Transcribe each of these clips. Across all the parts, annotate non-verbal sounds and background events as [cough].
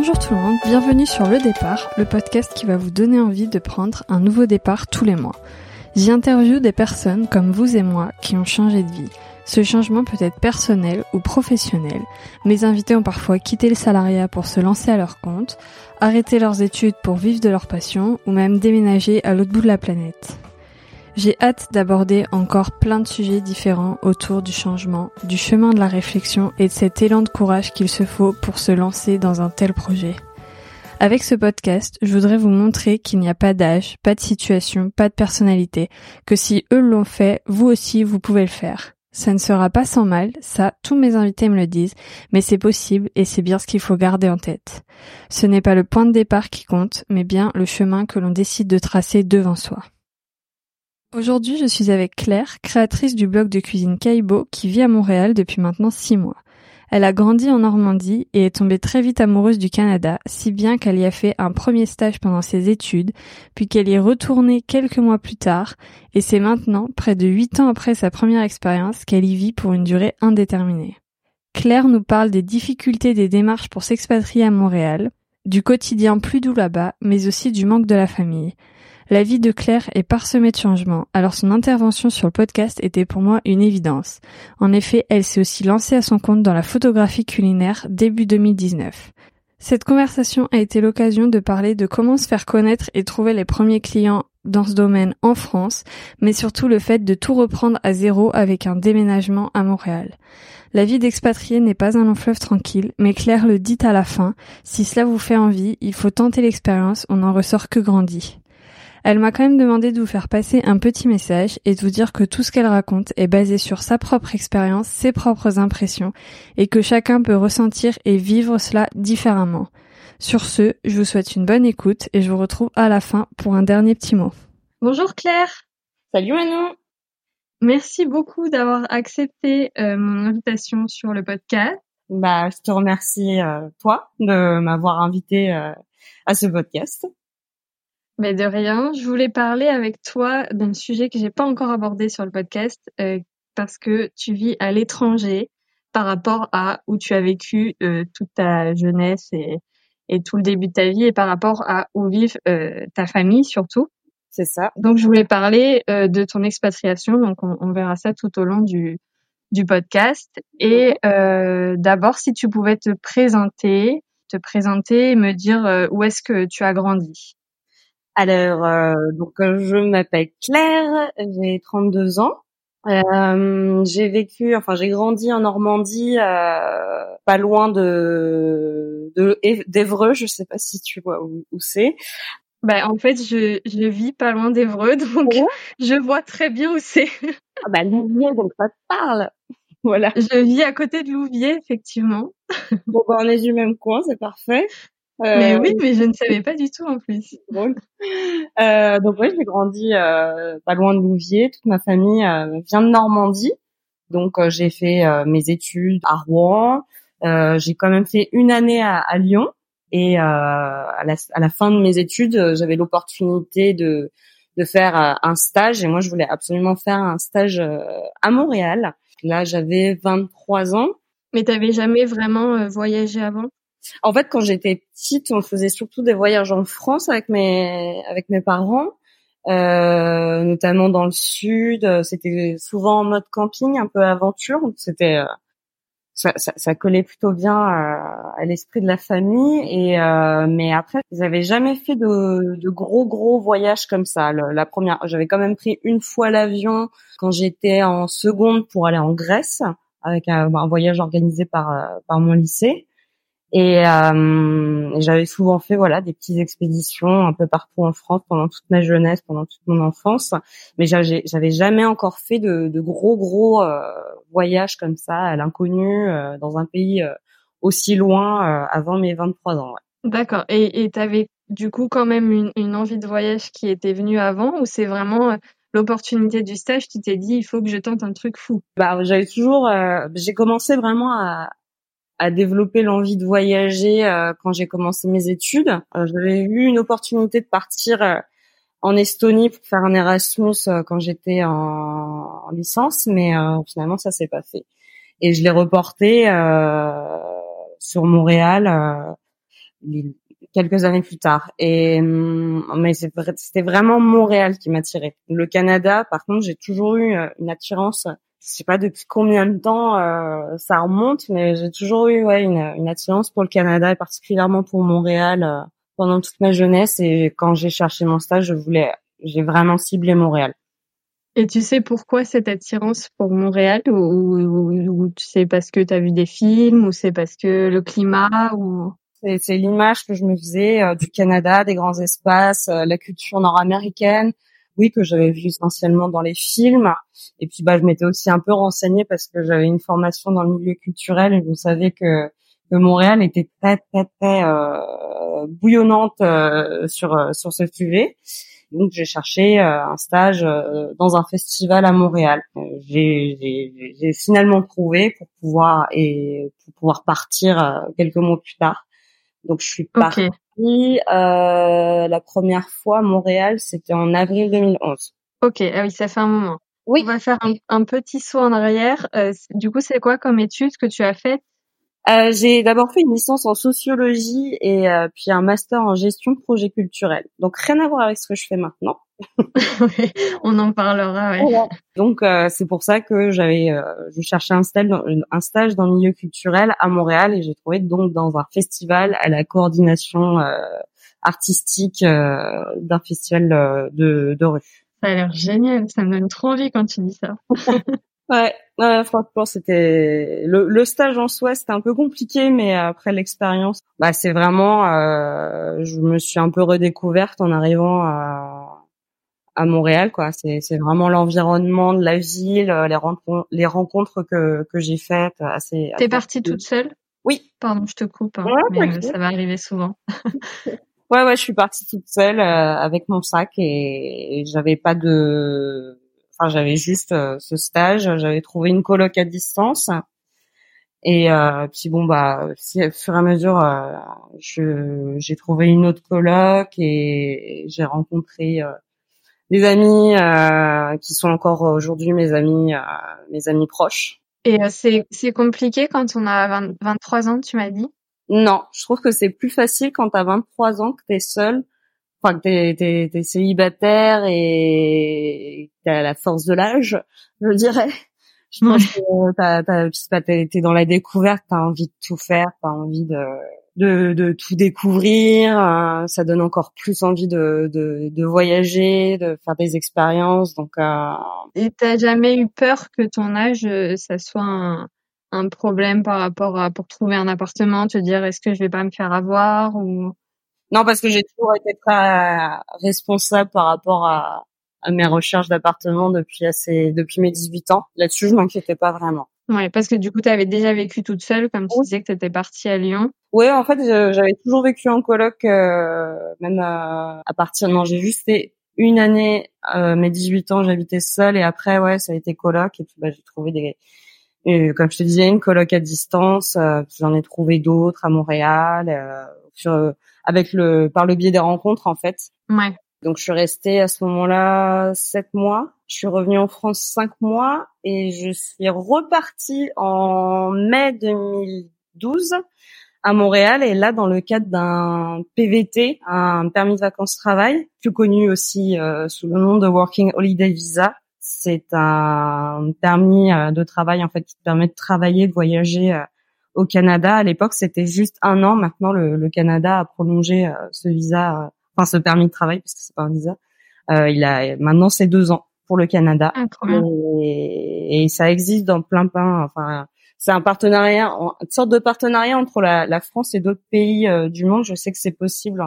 Bonjour tout le monde, bienvenue sur Le Départ, le podcast qui va vous donner envie de prendre un nouveau départ tous les mois. J'y interviewe des personnes comme vous et moi qui ont changé de vie. Ce changement peut être personnel ou professionnel. Mes invités ont parfois quitté le salariat pour se lancer à leur compte, arrêté leurs études pour vivre de leur passion ou même déménager à l'autre bout de la planète. J'ai hâte d'aborder encore plein de sujets différents autour du changement, du chemin de la réflexion et de cet élan de courage qu'il se faut pour se lancer dans un tel projet. Avec ce podcast, je voudrais vous montrer qu'il n'y a pas d'âge, pas de situation, pas de personnalité, que si eux l'ont fait, vous aussi vous pouvez le faire. Ça ne sera pas sans mal, ça tous mes invités me le disent, mais c'est possible et c'est bien ce qu'il faut garder en tête. Ce n'est pas le point de départ qui compte, mais bien le chemin que l'on décide de tracer devant soi. Aujourd'hui, je suis avec Claire, créatrice du blog de cuisine Kaibo, qui vit à Montréal depuis maintenant six mois. Elle a grandi en Normandie et est tombée très vite amoureuse du Canada, si bien qu'elle y a fait un premier stage pendant ses études, puis qu'elle y est retournée quelques mois plus tard, et c'est maintenant, près de huit ans après sa première expérience, qu'elle y vit pour une durée indéterminée. Claire nous parle des difficultés des démarches pour s'expatrier à Montréal, du quotidien plus doux là-bas, mais aussi du manque de la famille. La vie de Claire est parsemée de changements, alors son intervention sur le podcast était pour moi une évidence. En effet, elle s'est aussi lancée à son compte dans la photographie culinaire début 2019. Cette conversation a été l'occasion de parler de comment se faire connaître et trouver les premiers clients dans ce domaine en France, mais surtout le fait de tout reprendre à zéro avec un déménagement à Montréal. La vie d'expatrié n'est pas un long fleuve tranquille, mais Claire le dit à la fin, si cela vous fait envie, il faut tenter l'expérience, on n'en ressort que grandi. Elle m'a quand même demandé de vous faire passer un petit message et de vous dire que tout ce qu'elle raconte est basé sur sa propre expérience, ses propres impressions, et que chacun peut ressentir et vivre cela différemment. Sur ce, je vous souhaite une bonne écoute et je vous retrouve à la fin pour un dernier petit mot. Bonjour Claire. Salut Manon. Merci beaucoup d'avoir accepté euh, mon invitation sur le podcast. Bah, je te remercie euh, toi de m'avoir invité euh, à ce podcast. Mais de rien. Je voulais parler avec toi d'un sujet que j'ai pas encore abordé sur le podcast euh, parce que tu vis à l'étranger par rapport à où tu as vécu euh, toute ta jeunesse et, et tout le début de ta vie et par rapport à où vivent euh, ta famille surtout. C'est ça. Donc je voulais parler euh, de ton expatriation. Donc on, on, verra ça tout au long du du podcast. Et euh, d'abord, si tu pouvais te présenter, te présenter et me dire où est-ce que tu as grandi. Alors, euh, donc je m'appelle Claire, j'ai 32 ans. Euh, j'ai vécu, enfin j'ai grandi en Normandie, euh, pas loin de d'Evreux. Je sais pas si tu vois où, c'est. Bah, en fait, je, je vis pas loin d'Evreux, [laughs] donc je vois très bien où c'est. ah bah Louviers, donc ça te parle. Voilà. Je vis à côté de Louviers, effectivement. bon, bah, on est du même coin, c'est parfait. Mais oui, mais je ne savais pas du tout en plus. [laughs] Euh, donc oui, j'ai grandi euh, pas loin de Louviers. Toute ma famille euh, vient de Normandie. Donc euh, j'ai fait euh, mes études à Rouen. j'ai quand même fait une année à, à Lyon. Et à la, à, la, fin de mes études, j'avais l'opportunité de, de faire un stage. Et moi, je voulais absolument faire un stage à Montréal. Là, j'avais 23 ans. Mais t'avais jamais vraiment voyagé avant? En fait, quand j'étais petite, on faisait surtout des voyages en France avec mes avec mes parents, euh, notamment dans le sud. C'était souvent en mode camping, un peu aventure. C'était euh, ça, ça, ça, collait plutôt bien à, à l'esprit de la famille. Et euh, mais après, j'avais jamais fait de, de, gros gros voyages comme ça. la première, j'avais quand même pris une fois l'avion quand j'étais en seconde pour aller en Grèce avec un, un voyage organisé par par mon lycée. Et euh, j'avais souvent fait voilà des petites expéditions un peu partout en France pendant toute ma jeunesse, pendant toute mon enfance, mais j'avais jamais encore fait de, de gros gros euh, voyages comme ça à l'inconnu euh, dans un pays euh, aussi loin euh, avant mes 23 ans. Ouais. D'accord. Et tu avais du coup quand même une, une, envie de voyage qui était venue avant ou c'est vraiment l'opportunité du stage, tu t'es dit il faut que je tente un truc fou? Bah j'avais toujours, j'ai commencé vraiment à, à développer l'envie de voyager euh, quand j'ai commencé mes études. Euh, j'avais eu une opportunité de partir euh, en Estonie pour faire un Erasmus quand j'étais en, en, licence, mais finalement ça s'est pas fait. Et je l'ai reporté sur Montréal quelques années plus tard. Et hum, mais c'était vraiment Montréal qui m'attirait. Le Canada, par contre, j'ai toujours eu euh, une attirance. Je sais pas depuis combien de temps euh, ça remonte, mais j'ai toujours eu ouais une, une, attirance pour le Canada et particulièrement pour Montréal euh, pendant toute ma jeunesse. Et quand j'ai cherché mon stage, je voulais, j'ai vraiment ciblé Montréal. Et tu sais pourquoi cette attirance pour Montréal ou, ou, ou tu sais parce que tu as vu des films ou c'est parce que le climat ou? C'est l'image que je me faisais euh, du Canada, des grands espaces, la culture nord-américaine. Oui, que j'avais vu essentiellement dans les films. Et puis, bah, je m'étais aussi un peu renseignée parce que j'avais une formation dans le milieu culturel et je savais que, que Montréal était très, très, très euh, bouillonnante euh, sur sur ce sujet. Donc, j'ai cherché un stage dans un festival à Montréal. J'ai finalement trouvé pour pouvoir et pour pouvoir partir quelques mois plus tard. Donc je suis partie euh, la première fois à Montréal, c'était en avril 2011. Ok, ah oui, ça fait un moment. Oui. On va faire un, petit saut en arrière. Euh, du coup, c'est quoi comme étude que tu as faite? Euh, J'ai d'abord fait une licence en sociologie et euh, puis un master en gestion de projet culturel. Donc rien à voir avec ce que je fais maintenant. [laughs] on en parlera. Ouais. Donc euh, c'est pour ça que j'avais, euh, je cherchais un stage, dans, un stage dans le milieu culturel à Montréal et j'ai trouvé donc dans un festival à la coordination euh, artistique d'un festival de, de rue. Ça a l'air génial, ça me donne trop envie quand tu dis ça. [laughs] ouais, ouais, franchement, c'était le, le, stage en soi, c'était un peu compliqué, mais après l'expérience, bah c'est vraiment, euh, je me suis un peu redécouverte en arrivant à à Montréal quoi c'est c'est vraiment l'environnement de la ville euh, les rencontres les rencontres que que j'ai faites assez T'es partie toute seule? Oui. Pardon, je te coupe hein, mais ça va arriver souvent. [laughs] [laughs] ouais ouais, je suis partie toute seule euh, avec mon sac et, j'avais pas de enfin j'avais juste euh, ce stage, j'avais trouvé une coloc à distance. Et puis bon bah si, au fur et à mesure je j'ai trouvé une autre coloc et j'ai rencontré des amis euh, qui sont encore aujourd'hui mes amis, euh, mes amis proches. Et euh, c'est c'est compliqué quand on a 23 ans, tu m'as dit? Non, je trouve que c'est plus facile quand t'as 23 ans que t'es seul, enfin que t'es t'es, t'es célibataire et t'as la force de l'âge, je dirais. Je pense que t'es dans la découverte, t'as envie de tout faire, t'as envie de de, de tout découvrir. Euh, ça donne encore plus envie de, de, de, voyager, de faire des expériences. Donc, euh... et t'as jamais eu peur que ton âge, euh, ça soit un, un, problème par rapport à pour trouver un appartement, te dire est-ce que je vais pas me faire avoir ou? Non, parce que j'ai toujours été très responsable par rapport à, à mes recherches d'appartement depuis assez depuis mes 18 ans. Là-dessus, je m'inquiétais pas vraiment. Ouais, parce que du coup, tu avais déjà vécu toute seule, comme tu disais que tu étais partie à Lyon. Ouais, en fait, j'avais toujours vécu en coloc, euh, même euh, à partir. Non, j'ai juste fait une année, euh, mes 18 ans, j'habitais seule, et après, ouais, ça a été coloc, et puis bah, j'ai trouvé des, et, comme je te disais, une coloc à distance. Euh, J'en ai trouvé d'autres à Montréal, euh, sur, avec le, par le biais des rencontres, en fait. Ouais. Donc je suis restée à ce moment-là sept mois. Je suis revenue en France cinq mois et je suis repartie en mai 2012 à Montréal et là dans le cadre d'un PVT, un permis de vacances travail, plus connu aussi euh, sous le nom de Working Holiday Visa. C'est un permis euh, de travail en fait qui te permet de travailler, de voyager euh, au Canada. À l'époque, c'était juste un an. Maintenant, le, Canada a prolongé ce visa enfin ce permis de travail parce que c'est pas un visa. Il a maintenant c'est deux ans pour le Canada ah, et, et, ça existe dans plein plein. Enfin, c'est un partenariat, une sorte de partenariat entre la, la France et d'autres pays euh, du monde. Je sais que c'est possible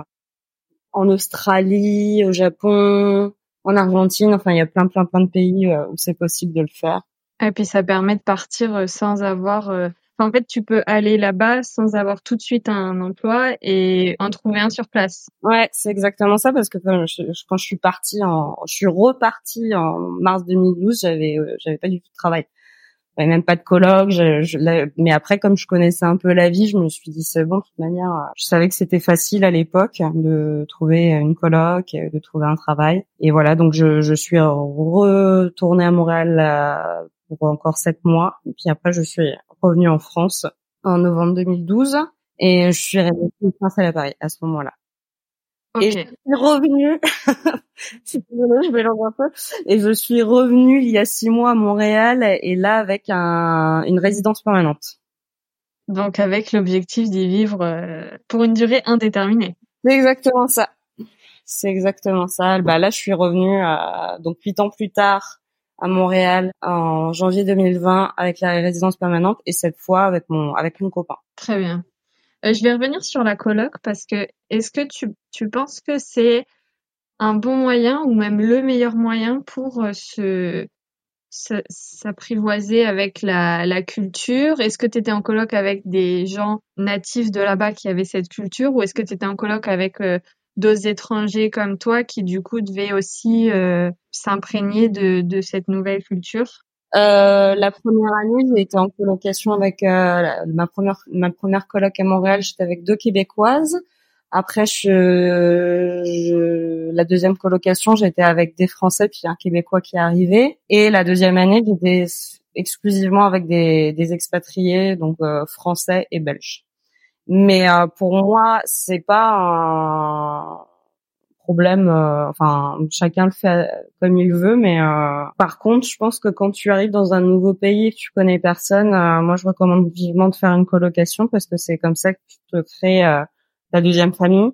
en Australie, au Japon, en Argentine. Enfin, il y a plein plein plein de pays euh, où c'est possible de le faire. Et puis ça permet de partir euh, sans avoir en fait, tu peux aller là-bas sans avoir tout de suite un emploi et en trouver un sur place. Ouais, c'est exactement ça parce que quand je, je suis partie en, je suis repartie en mars 2012, j'avais, euh, j'avais pas du tout de travail. J'avais même pas de colloque. Je, mais après, comme je connaissais un peu la vie, je me suis dit c'est bon. De toute manière, je savais que c'était facile à l'époque de trouver une colloque, de trouver un travail. Et voilà, donc je, je suis retournée à Montréal euh, pour encore sept mois. Et puis après, je suis revenue en France en novembre 2012. Et je suis restée à Paris à ce moment-là. Okay. Et je suis revenue, [laughs] je mélange un peu, et je suis revenue il y a six mois à Montréal, et là avec un, une résidence permanente. Donc avec l'objectif d'y vivre euh, pour une durée indéterminée. C'est exactement ça. C'est exactement ça. Bah là, je suis revenue euh, donc huit ans plus tard à Montréal en janvier 2020 avec la résidence permanente et cette fois avec mon avec mon copain. Très bien. Euh, je vais revenir sur la coloc parce que est-ce que tu, tu penses que c'est un bon moyen ou même le meilleur moyen pour euh, se s'apprivoiser avec la, la culture? Est-ce que tu étais en coloc avec des gens natifs de là-bas qui avaient cette culture ou est-ce que tu étais en coloc avec euh, d'autres étrangers comme toi qui du coup devaient aussi euh, s'imprégner de, de cette nouvelle culture? Euh, la première année, j'ai été en colocation avec euh, ma première ma première coloc à Montréal. J'étais avec deux Québécoises. Après, je, je la deuxième colocation, j'étais avec des Français puis un Québécois qui est arrivé. Et la deuxième année, j'étais exclusivement avec des, des expatriés, donc euh, français et belges. Mais euh, pour moi, c'est pas un problème. Euh, enfin, chacun le fait comme il veut, mais euh, par contre, je pense que quand tu arrives dans un nouveau pays et que tu connais personne, euh, moi, je recommande vivement de faire une colocation parce que c'est comme ça que tu te crées ta deuxième famille.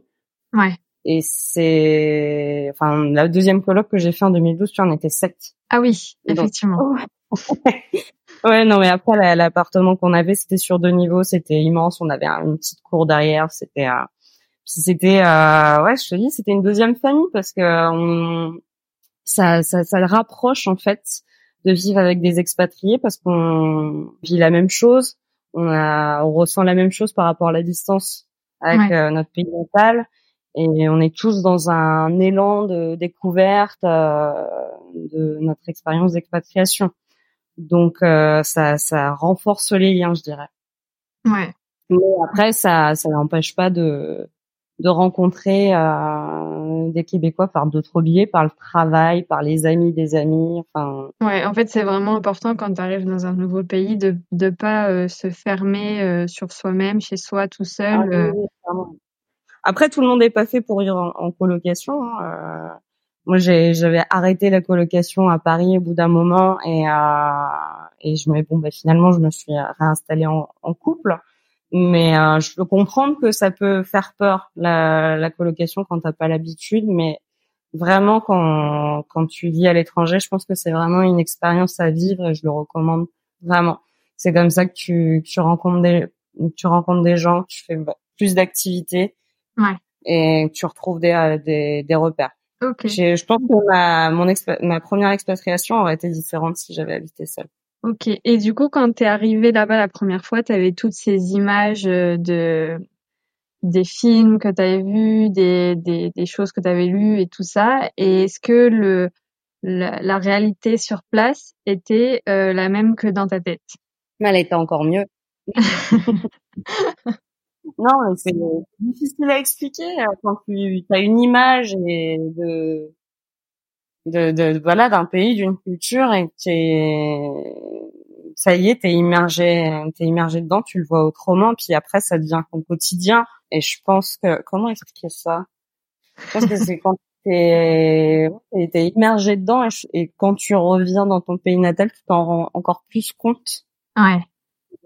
Ouais. Et c'est, enfin, la deuxième coloc que j'ai fait en 2012, tu en étais sept. Ah oui, effectivement. [laughs] ouais, non, mais après l'appartement qu'on avait, c'était sur deux niveaux, c'était immense. On avait une petite cour derrière, c'était puis c'était, euh, ouais, je te dis, c'était une deuxième famille parce que on, ça, ça, ça le rapproche en fait de vivre avec des expatriés parce qu'on vit la même chose, on a, on ressent la même chose par rapport à la distance avec euh, notre pays natal et on est tous dans un élan de découverte euh, de notre expérience d'expatriation. Donc euh, ça, ça renforce les liens, je dirais. Ouais. Mais après, ça, ça n'empêche pas de de rencontrer euh, des Québécois par d'autres biais, par le travail, par les amis des amis. Enfin. Ouais, en fait, c'est vraiment important quand tu arrives dans un nouveau pays de de pas euh, se fermer euh, sur soi-même, chez soi, tout seul. Ah euh. Après, tout le monde n'est pas fait pour vivre en, colocation. Hein. Moi, j'avais arrêté la colocation à Paris au bout d'un moment et et je me bon, bah, finalement, je me suis réinstallée en, en couple. Mais euh, je peux comprendre que ça peut faire peur la, la colocation quand t'as pas l'habitude, mais vraiment quand quand tu vis à l'étranger, je pense que c'est vraiment une expérience à vivre et je le recommande vraiment. C'est comme ça que tu tu rencontres des tu rencontres des gens, tu fais plus d'activités ouais. et tu retrouves des euh, des, des repères. Okay. Je pense que ma mon ma première expatriation aurait été différente si j'avais habité seule. Ok. Et du coup, quand t'es arrivé là-bas la première fois, t'avais toutes ces images euh, de des films que t'avais vus, des, des, des choses que t'avais lues et tout ça. Et est-ce que le la, la, réalité sur place était euh, la même que dans ta tête? Mais elle était encore mieux. [laughs] non, c'est difficile à expliquer euh, quand tu as une image et de de, de voilà d'un pays, d'une culture et que ça y est, t'es immergé, t'es immergé dedans, tu le vois autrement, puis après ça devient ton quotidien. Et je pense que comment expliquer ça? Je pense que c'est quand t'es es immergé dedans et, quand tu reviens dans ton pays natal, tu t'en rends encore plus compte. Ouais.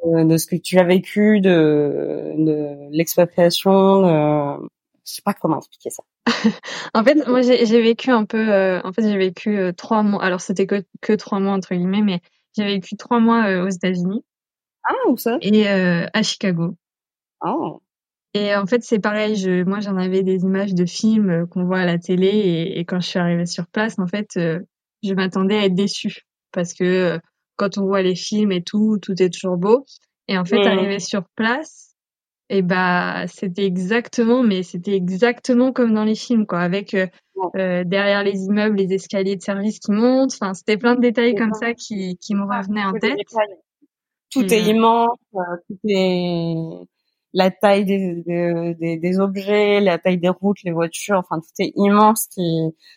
De, ce que tu as vécu, de, de l'expatriation, de... je sais pas comment expliquer ça. [laughs] en fait, moi, j'ai vécu un peu. Euh, en fait, j'ai vécu euh, trois mois. Alors, c'était que que trois mois entre guillemets, mais j'ai vécu trois mois euh, aux États-Unis. Ah, où ça? Et à Chicago. Oh. Et en fait, c'est pareil. Je, moi, j'en avais des images de films qu'on voit à la télé, et, et, quand je suis arrivée sur place, en fait, je m'attendais à être déçue parce que quand on voit les films et tout, tout est toujours beau. Et en fait, mmh. arriver sur place, et bah c'était exactement mais c'était exactement comme dans les films quoi. Avec euh, euh, derrière les immeubles les escaliers de service qui montent. Enfin c'était plein de détails comme ça. qui qui me revenaient en tête. tout est euh, immense tout est la taille des, des, des, objets la taille des routes les voitures enfin tout est immense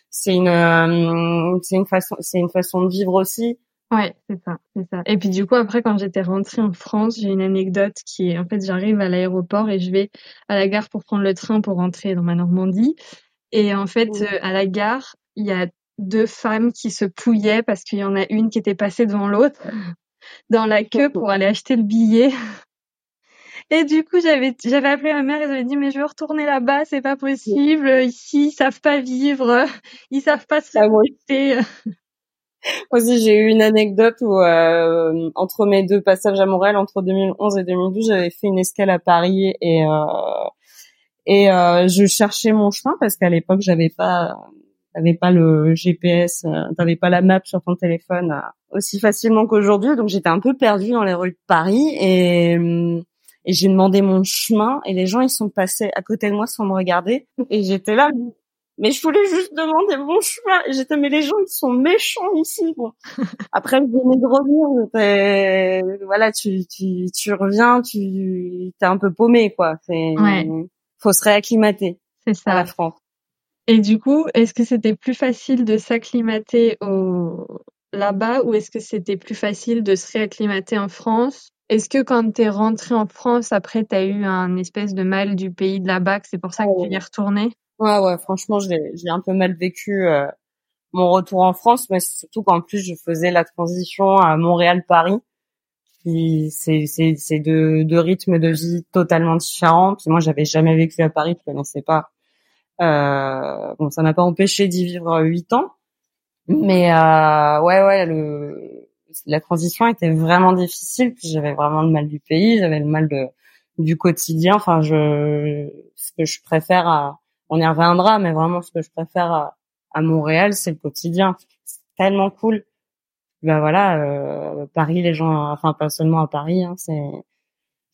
c'est une c'est une façon c'est une façon de vivre aussi Ouais, c'est ça, c'est ça. Et puis du coup, après, quand j'étais rentrée en France, j'ai une anecdote qui est, en fait, j'arrive à l'aéroport et je vais à la gare pour prendre le train pour rentrer dans ma Normandie. Et en fait, euh, à la gare, il y a deux femmes qui se pouillaient parce qu'il y en a une qui était passée devant l'autre [laughs] dans la queue pour aller acheter le billet. [laughs] Et du coup, j'avais j'avais appelé ma mère et j'avais dit mais je veux retourner là-bas, c'est pas possible. Ici, ils savent pas vivre, ils savent pas se Ah, respecter. Aussi, j'ai eu une anecdote où euh, entre mes deux passages à Montréal, entre 2011 et 2012, j'avais fait une escale à Paris et euh, et euh, je cherchais mon chemin parce qu'à l'époque, j'avais pas t'avais pas le GPS, euh, t'avais pas la map sur ton téléphone euh, aussi facilement qu'aujourd'hui, donc j'étais un peu perdue dans les rues de Paris et euh, et j'ai demandé mon chemin et les gens ils sont passés à côté de moi sans me regarder. Et j'étais là mais je voulais juste demander mon chemin j'étais mais les gens ils sont méchants ici bon [laughs] après je venais de revenir voilà tu tu tu reviens tu t'es un peu paumé quoi c'est Ouais. faut se réacclimater C'est à ça. la France Et du coup, est-ce que c'était plus facile de s'acclimater au là-bas ou est-ce que c'était plus facile de se réacclimater en France? Est-ce que quand t'es rentré en France, après t'as eu un espèce de mal du pays de là-bas, que c'est pour ça que tu y es retourné? Ouais ouais franchement j'ai un peu mal vécu euh, mon retour en France mais surtout qu'en plus je faisais la transition à Montréal Paris qui c'est c'est c'est deux deux rythmes de vie totalement différents puis moi j'avais jamais vécu à Paris je connaissais pas. Euh, bon ça m'a pas empêché d'y vivre huit ans mais euh, ouais ouais le la transition était vraiment difficile puis j'avais vraiment le mal du pays j'avais le mal de du quotidien. Enfin je ce que je préfère à on y reviendra mais vraiment ce que je préfère à, à Montréal c'est le quotidien. C'est tellement cool. Ben voilà euh, Paris les gens enfin pas seulement à Paris hein, c'est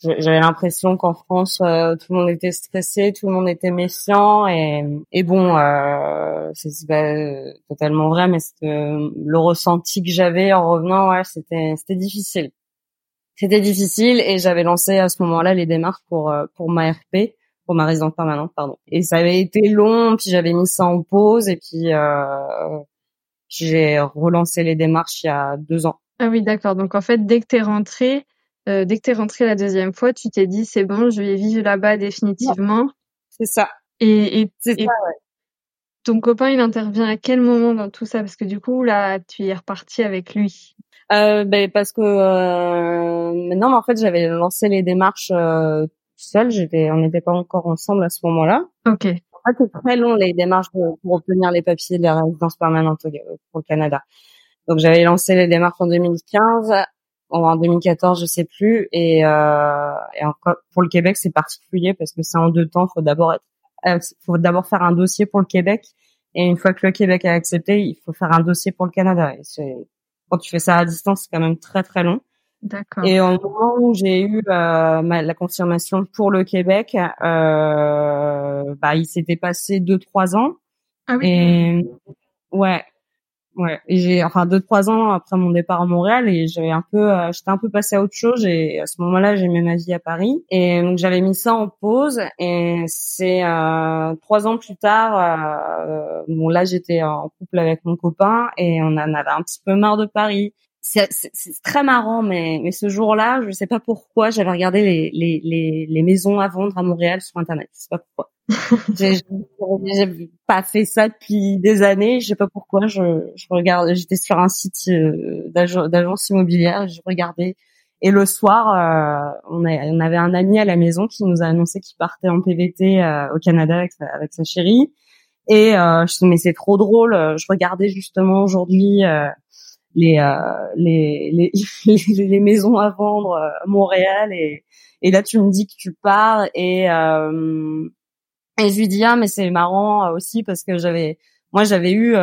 j'avais l'impression qu'en France euh, tout le monde était stressé tout le monde était méfiant et et bon euh, c'est pas euh, totalement vrai mais que le ressenti que j'avais en revenant ouais c'était c'était difficile. C'était difficile et j'avais lancé à ce moment-là les démarches pour euh, pour ma RP pour ma résidence permanente pardon et ça avait été long puis j'avais mis ça en pause et puis euh, j'ai relancé les démarches il y a deux ans Ah oui, d'accord. Donc en fait, dès que t'es rentré, euh, dès que t'es rentré la deuxième fois, tu t'es dit c'est bon, je vais vivre là-bas définitivement. c'est ça Et, et, c'est et ça ton copain, il intervient à quel moment dans tout ça? Parce que du coup, là, tu es reparti avec lui. Euh, ben parce que euh, non, mais en fait j'avais lancé les démarches euh, seule. J'étais, on n'était pas encore ensemble à ce moment-là. Ok. En fait, c'est très long les démarches pour, pour obtenir les papiers de la résidence permanente pour le Canada. Donc j'avais lancé les démarches en 2015, en 2014 je sais plus, et, euh, et encore pour le Québec c'est particulier parce que c'est en deux temps. Faut d'abord être, euh, faut d'abord faire un dossier pour le Québec, et une fois que le Québec a accepté, il faut faire un dossier pour le Canada. Et c'est quand tu fais ça à distance, c'est quand même très très long. D'accord. Et au moment où j'ai eu euh, ma- la confirmation pour le Québec, euh, bah, il s'était passé deux trois ans. Ah oui. Et ouais, ouais. Et j'ai enfin deux trois ans après mon départ à Montréal et j'avais un peu, euh, j'étais un peu passée à autre chose. Et à ce moment-là, j'ai mis ma vie à Paris. Et donc j'avais mis ça en pause. Et c'est euh, trois ans plus tard. Euh, bon là, j'étais en couple avec mon copain et on en avait un petit peu marre de Paris. C'est c'est- c'est très marrant, mais mais ce jour-là, je sais pas pourquoi, j'avais regardé les les les, les maisons à vendre à Montréal sur internet. Je sais pas pourquoi. [laughs] J'ai j'ai pas fait ça depuis des années. Je sais pas pourquoi. Je, je regarde. J'étais sur un site euh, d'ag- d'agence immobilière. Je regardais. Et le soir, euh, on, a- on avait un ami à la maison qui nous a annoncé qu'il partait en PVT euh, au Canada avec sa, avec sa chérie. Et euh, je me suis dit, mais c'est trop drôle. Je regardais justement aujourd'hui euh, les, euh, [laughs] les, les les maisons à vendre euh, à Montréal et et là tu me dis que tu pars et euh, et je lui dis ah mais c'est marrant aussi parce que j'avais moi j'avais eu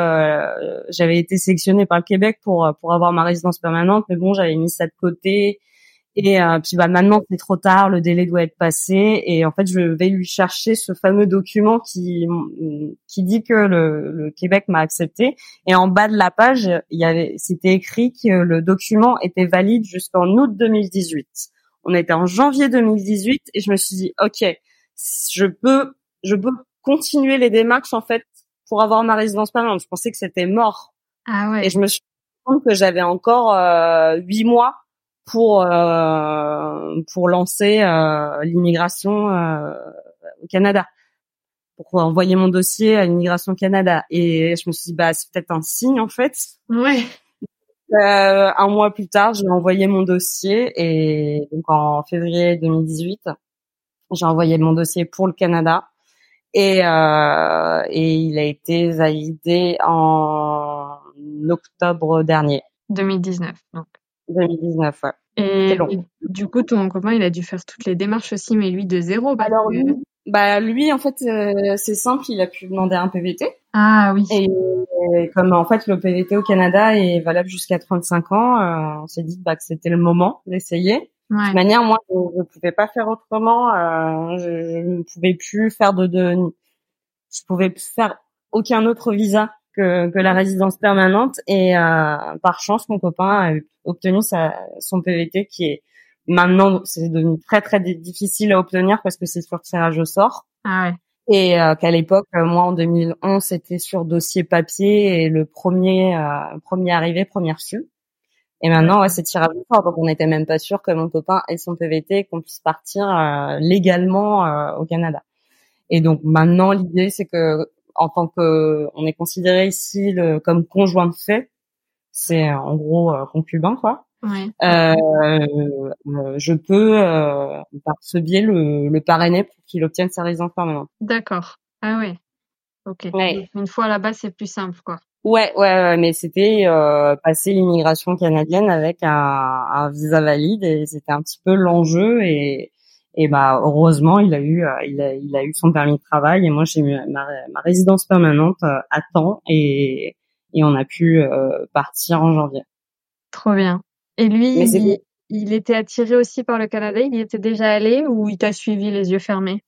j'avais été sélectionnée par le Québec pour pour avoir ma résidence permanente mais bon j'avais mis ça de côté et euh, puis bah maintenant c'est trop tard le délai doit être passé et en fait je vais lui chercher ce fameux document qui qui dit que le, le Québec m'a accepté et en bas de la page il y avait c'était écrit que le document était valide jusqu'en août 2018 on était en janvier 2018 et je me suis dit ok je peux je peux continuer les démarches en fait pour avoir ma résidence permanente. Je pensais que c'était mort Ah ouais. et je me suis compte que j'avais encore huit mois pour pour lancer l'immigration au Canada. Pour envoyer mon dossier à l'immigration Canada. Et je me suis dit bah c'est peut-être un signe en fait. Ouais. Euh, un mois plus tard, j'ai envoyé mon dossier et donc en février 2018, j'ai envoyé mon dossier pour le Canada. Et euh, et il a été validé en octobre dernier. 2019 donc. 2019 ouais. Et, du coup, ton copain, il a dû faire toutes les démarches aussi, mais lui de zéro. Alors lui, bah lui, en fait, euh, c'est simple, il a pu demander un PVT. Ah oui. Et, comme en fait le PVT au Canada est valable jusqu'à 35 ans, euh, on s'est dit bah, que c'était le moment d'essayer. De toute manière, moi, je ne pouvais pas faire autrement. Euh, je, ne pouvais plus faire de, de, je pouvais faire aucun autre visa que, que la résidence permanente. Et euh, par chance, mon copain a obtenu sa, son PVT qui est maintenant c'est devenu très très difficile à obtenir parce que c'est sur tirage au sort. Ah ouais et euh, qu'à l'époque, euh, moi en 2011, c'était sur dossier papier et le premier euh, premier arrivé, premier reçu. Et maintenant, ouais, c'est tirage au sort, donc on n'était même pas sûr que mon copain ait son PVT, qu'on puisse partir légalement au Canada. Et donc maintenant, l'idée, c'est que en tant que, on est considéré ici le, comme conjoint de fait, c'est en gros concubin, quoi. Ouais. Euh, euh, je peux euh, par ce biais le, le parrainer pour qu'il obtienne sa résidence permanente. D'accord. Ah oui. Ok. Une fois là-bas, c'est plus simple, quoi. Ouais, ouais, ouais mais c'était euh, passer l'immigration canadienne avec un, un, visa valide et c'était un petit peu l'enjeu et et bah heureusement il a eu il a il a eu son permis de travail et moi j'ai eu ma, ma résidence permanente à temps et et on a pu partir en janvier. Trop bien. Et lui, il, était attiré aussi par le Canada? Il y était déjà allé ou il t'a suivi les yeux fermés?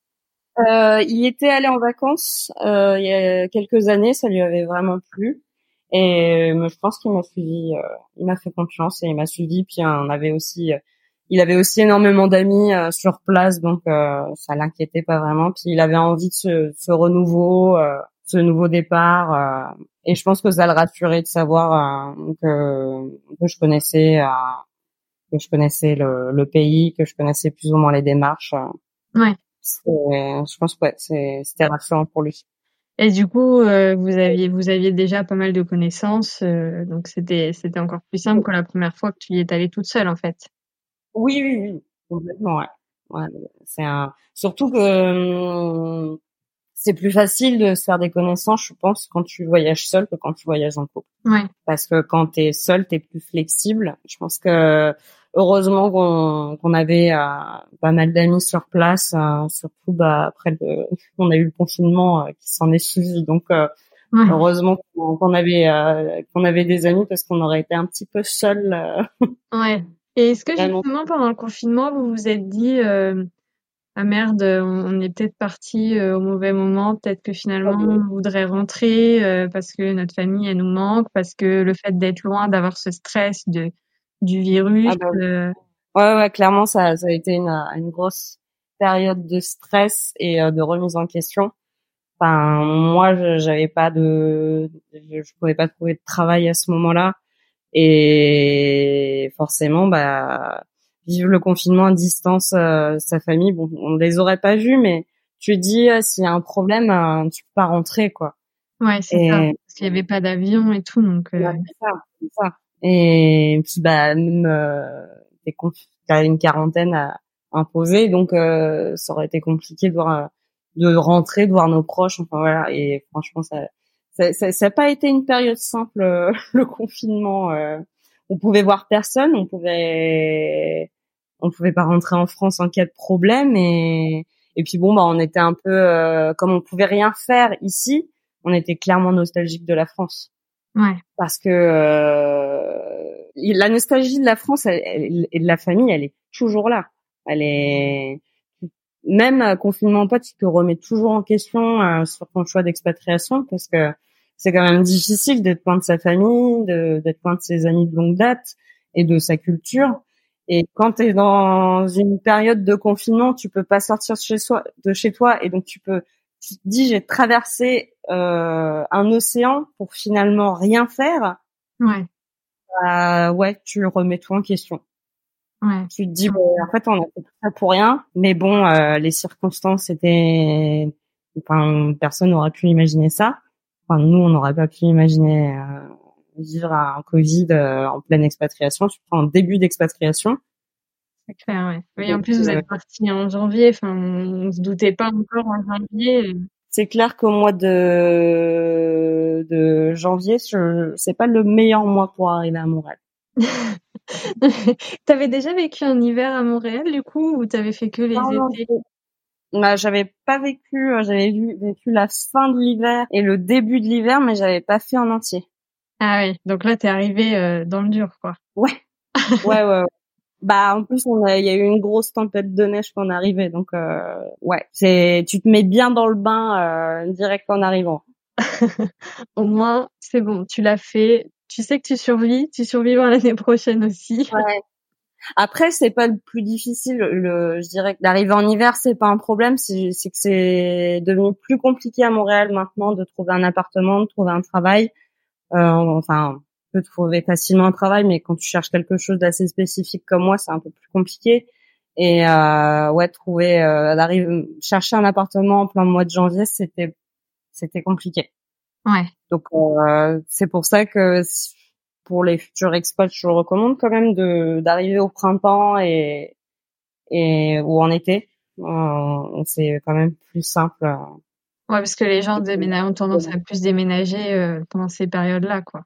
Euh, Il était allé en vacances euh, il y a quelques années. Ça lui avait vraiment plu. Et euh, je pense qu'il m'a suivi. Euh, il m'a fait confiance et il m'a suivi. Puis on avait aussi, il avait aussi énormément d'amis sur place, donc ça l'inquiétait pas vraiment. Puis il avait envie de ce, ce renouveau, ce nouveau départ et je pense que ça le rassurait de savoir euh, que, que je connaissais euh, que je connaissais le, le, pays, que je connaissais plus ou moins les démarches. Ouais. Je pense que ouais, c'était rassurant pour lui. Et du coup, euh, vous aviez vous aviez déjà pas mal de connaissances, donc c'était c'était encore plus simple que la première fois que tu y es allée toute seule en fait. Oui, oui, oui, complètement. Ouais. ouais c'est un surtout que hum, c'est plus facile de se faire des connaissances, je pense, quand tu voyages seul que quand tu voyages en couple. Ouais. Parce que quand tu es seul, tu es plus flexible. Je pense que heureusement qu'on avait euh, pas mal d'amis sur place, euh, surtout bah, après le, [laughs] on a eu le confinement euh, qui s'en est suivi. Donc heureusement qu'on avait qu'on avait des amis parce qu'on aurait été un petit peu seul. [laughs] ouais. Et est-ce que justement pendant le confinement, vous vous êtes dit ah merde, on est peut-être parti euh, au mauvais moment, peut-être que finalement on voudrait rentrer euh, parce que notre famille elle nous manque, parce que le fait d'être loin, d'avoir ce stress de du virus. Ah bah euh, ouais, ouais, clairement ça, ça a été une, une grosse période de stress et de remise en question. Enfin, moi, j'avais pas de, je, je pouvais pas trouver de travail à ce moment-là, et forcément, bah vivre le confinement à distance, euh, sa famille, bon, on les aurait pas vus, mais tu dis euh, s'il y a un problème, euh, tu peux pas rentrer, quoi. Ouais, c'est ça. Parce qu'il y avait pas d'avion et tout, donc. c'est ça, c'est ça. Et puis bah même euh, t'as une quarantaine à imposer, donc ça aurait été compliqué de voir de rentrer, de voir nos proches, enfin voilà. Et franchement, ça ça, ça, ça a pas été une période simple [laughs] le confinement on pouvait voir personne, on pouvait on pouvait pas rentrer en France en cas de problème et et puis bon bah on était un peu euh, comme on pouvait rien faire ici, on était clairement nostalgique de la France. Ouais. Parce que euh, la nostalgie de la France et de la famille, elle est toujours là. Elle est même confinement pas, tu te remets toujours en question euh, sur ton choix d'expatriation parce que c'est quand même difficile d'être loin de sa famille, d'être loin de ses amis de longue date et de sa culture. Et quand tu es dans une période de confinement, tu peux pas sortir chez soi, de chez toi, et donc tu peux, tu te dis, j'ai traversé euh, un océan pour finalement rien faire. Ouais. bah, ouais, tu remets tout en question. Ouais. Tu te dis, en fait, on a fait tout ça pour rien, mais bon, euh, les circonstances étaient, enfin, personne n'aurait pu imaginer ça. Enfin, nous, on n'aurait pas pu imaginer euh, vivre un Covid euh, en pleine expatriation, surtout en début d'expatriation. C'est clair, ouais. Oui, en plus, vous êtes parti en janvier, enfin, on se doutait pas encore en janvier. C'est clair qu'au mois de, de janvier, c'est pas le meilleur mois pour arriver à Montréal. [laughs] t'avais déjà vécu un hiver à Montréal, du coup, ou t'avais fait que les étés? Bah, j'avais pas vécu, euh, j'avais vécu la fin de l'hiver et le début de l'hiver, mais j'avais pas fait en entier. Ah oui, donc là t'es arrivé euh, dans le dur, quoi. [laughs] Ouais. ouais, ouais. Bah en plus on a, il y a eu une grosse tempête de neige quand on est arrivé, donc euh, ouais, c'est, tu te mets bien dans le bain euh, direct en arrivant. [laughs] Au moins c'est bon, tu l'as fait, tu sais que tu survis, tu survivras l'année prochaine aussi. Ouais. Après, c'est pas le plus difficile. Le, je dirais que d'arriver en hiver, c'est pas un problème. C'est que c'est devenu plus compliqué à Montréal maintenant de trouver un appartement, de trouver un travail. Euh, enfin, on peut trouver facilement un travail, mais quand tu cherches quelque chose d'assez spécifique comme moi, c'est un peu plus compliqué. Et euh, ouais, trouver, euh, d'arriver, chercher un appartement en plein mois de janvier, c'était c'était compliqué. Ouais. Donc euh, c'est pour ça que pour les futurs expats, je recommande quand même de d'arriver au printemps et et ou en été. Euh, c'est quand même plus simple. Euh. Ouais, parce que les gens déménagent, ont tendance à plus déménager euh, pendant ces périodes-là, quoi.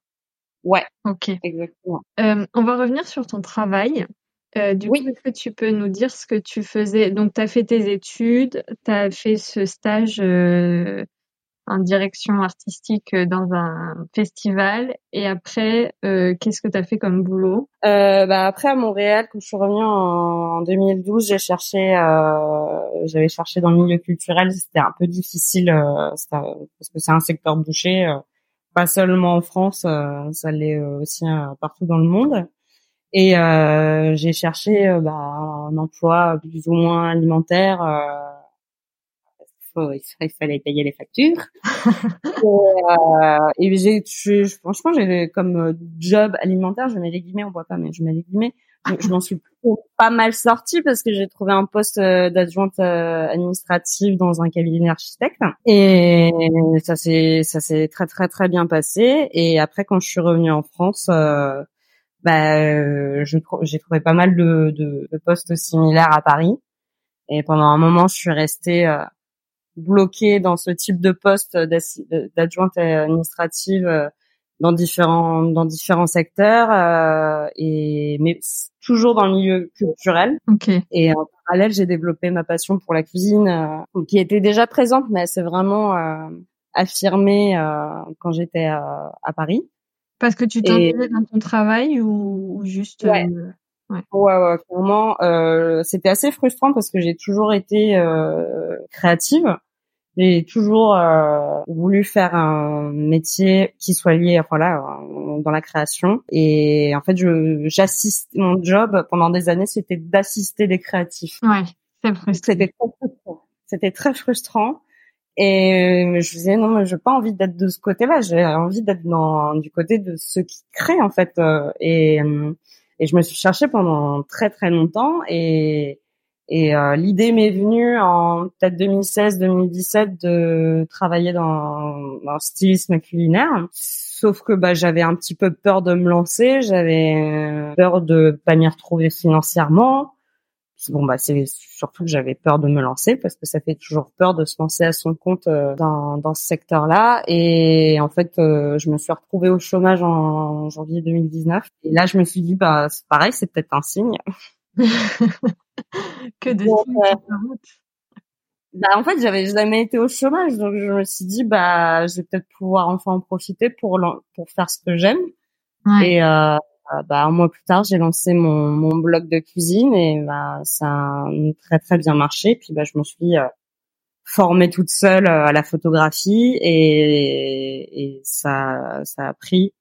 Ouais. Ok. Exactement. Euh, on va revenir sur ton travail. Du coup, est-ce que tu peux nous dire ce que tu faisais? Donc, tu as fait tes études, tu as fait ce stage en direction artistique euh, dans un festival. Et après, euh, qu'est-ce que tu as fait comme boulot? Euh, bah Après, à Montréal, quand je suis revenue en, 2012, j'ai cherché, euh, j'avais cherché dans le milieu culturel. C'était un peu difficile euh, parce que c'est un secteur bouché, pas seulement en France, ça l'est aussi partout dans le monde. Et j'ai cherché bah, un emploi plus ou moins alimentaire il fallait payer les factures. [laughs] et, euh, j'ai, franchement, j'ai comme euh, job alimentaire, je mets les guillemets, on voit pas, mais je mets les guillemets. Je, m'en suis [laughs] pas mal sortie parce que j'ai trouvé un poste euh, d'adjointe administrative dans un cabinet d'architecte et ça s'est ça s'est très très très bien passé. Et après, quand je suis revenue en France, euh, bah, j'ai trouvé pas mal de, de, de, postes similaires à Paris. Et pendant un moment, je suis restée bloqué dans ce type de poste d'adjointe administrative euh, dans différents dans différents secteurs euh, et mais toujours dans le milieu culturel. Okay. Et en parallèle, j'ai développé ma passion pour la cuisine euh, qui était déjà présente, mais c'est vraiment euh, affirmée quand j'étais à Paris. Parce que tu t'ennuyais dans ton travail ou, juste ouais. Ouais. ouais, ouais, clairement. Euh, c'était assez frustrant parce que j'ai toujours été euh, créative. J'ai toujours euh, voulu faire un métier qui soit lié, voilà, dans la création. Et en fait, je j'assiste. Mon job pendant des années, c'était d'assister des créatifs. Ouais, c'est frustrant. C'était très frustrant. C'était très frustrant. Et je disais non, mais j'ai pas envie d'être de ce côté-là. J'ai envie d'être dans du côté de ceux qui créent en fait. Et et je me suis cherchée pendant très très longtemps et et euh, l'idée m'est venue en peut-être 2016-2017 de travailler dans, dans le stylisme culinaire. Sauf que bah, j'avais un petit peu peur de me lancer, j'avais peur de pas m'y retrouver financièrement. Bon bah c'est surtout que j'avais peur de me lancer parce que ça fait toujours peur de se lancer à son compte euh, dans, dans ce secteur-là. Et en fait, euh, je me suis retrouvée au chômage en janvier 2019. Et là, je me suis dit bah c'est pareil, c'est peut-être un signe. [laughs] [laughs] que de bah, en fait, j'avais jamais été au chômage, donc je me suis dit, bah, je vais peut-être pouvoir enfin en profiter pour pour faire ce que j'aime. Et euh, bah, un mois plus tard, j'ai lancé mon, mon blog de cuisine et bah, ça a très très bien marché. Puis bah, je me suis euh, formée toute seule euh, à la photographie et, et ça ça a pris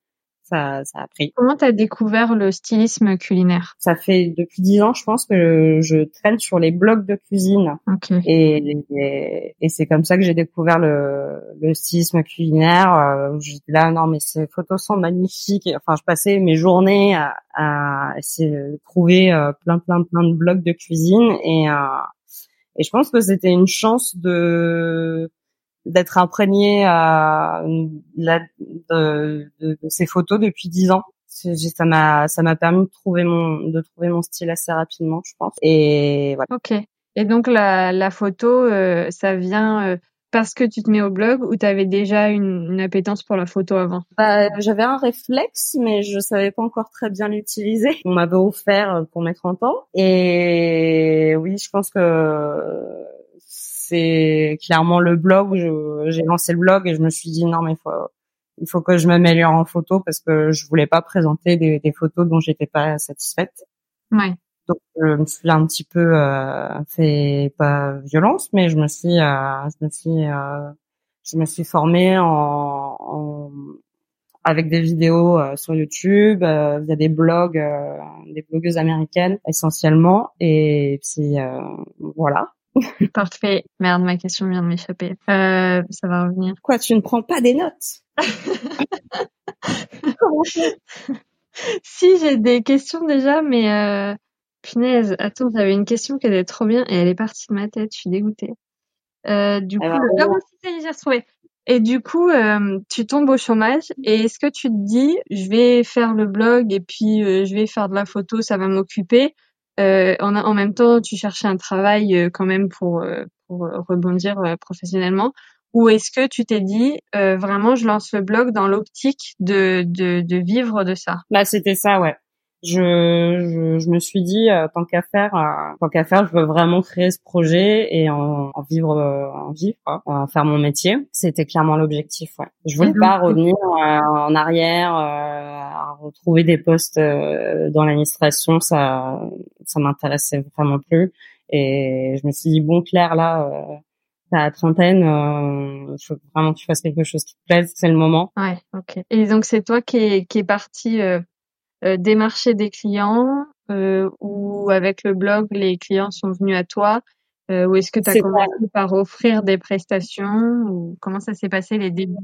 ça, ça a pris. Comment t'as découvert le stylisme culinaire? Ça fait depuis dix ans, je pense, que je, traîne sur les blogs de cuisine. Okay. Et, et, c'est comme ça que j'ai découvert le, le stylisme culinaire. Euh, J'étais là, non mais ces photos sont magnifiques. Enfin, je passais mes journées à, à essayer de trouver euh, plein, plein, plein de blogs de cuisine et euh, et je pense que c'était une chance de d'être imprégné à la, de, de, de, ces photos depuis dix ans. Ça m'a ça m'a permis de trouver mon de trouver mon style assez rapidement, je pense. Et voilà. Ok. Et donc la la photo, euh, ça vient euh, parce que tu te mets au blog ou tu avais déjà une, une, appétence pour la photo avant? Bah, J'avais un réflexe, mais je savais pas encore très bien l'utiliser. On m'avait offert pour mes 30 ans. Et oui, je pense que c'est clairement le blog où j'ai lancé le blog et je me suis dit non mais il faut il faut que je m'améliore en photo parce que je voulais pas présenter des, des photos dont j'étais pas satisfaite. Ouais. Donc je me suis un petit peu euh, fait pas violence, mais je me suis euh, je me suis euh, je me suis formée en, en avec des vidéos euh, sur YouTube, euh, via des blogs, euh, des blogueuses américaines essentiellement, et puis voilà. [laughs] Parfait. Merde, ma question vient de m'échapper. Euh, ça va revenir. Quoi, tu ne prends pas des notes? [laughs] Si, j'ai des questions déjà, mais euh, punaise, attends, j'avais une question qui était trop bien et elle est partie de ma tête, je suis dégoûtée. Euh, du coup, ah, j'ai retrouvé. Et du coup, euh, tu tombes au chômage et est-ce que tu te dis, je vais faire le blog et puis euh, je vais faire de la photo, ça va m'occuper euh, en, en, même temps, tu cherchais un travail euh, quand même pour, euh, pour rebondir professionnellement. Ou est-ce que tu t'es dit vraiment je lance le blog dans l'optique de, de, de, vivre de ça? Bah c'était ça ouais je, je, je, me suis dit euh, tant qu'à faire, euh, tant qu'à faire, je veux vraiment créer ce projet et en, en vivre, euh, en vivre, en faire mon métier. C'était clairement l'objectif. Ouais. Je voulais pas revenir en arrière, à retrouver des postes dans l'administration. Ça, ça m'intéressait vraiment plus. Et je me suis dit bon Claire là. à la trentaine, il faut vraiment que tu fasses quelque chose qui te plaise, c'est le moment. Ouais, ok. Et donc c'est toi qui est, qui est parti euh, démarcher des clients euh, ou avec le blog les clients sont venus à toi euh, ou est-ce que tu as commencé par offrir des prestations ou comment ça s'est passé les débuts?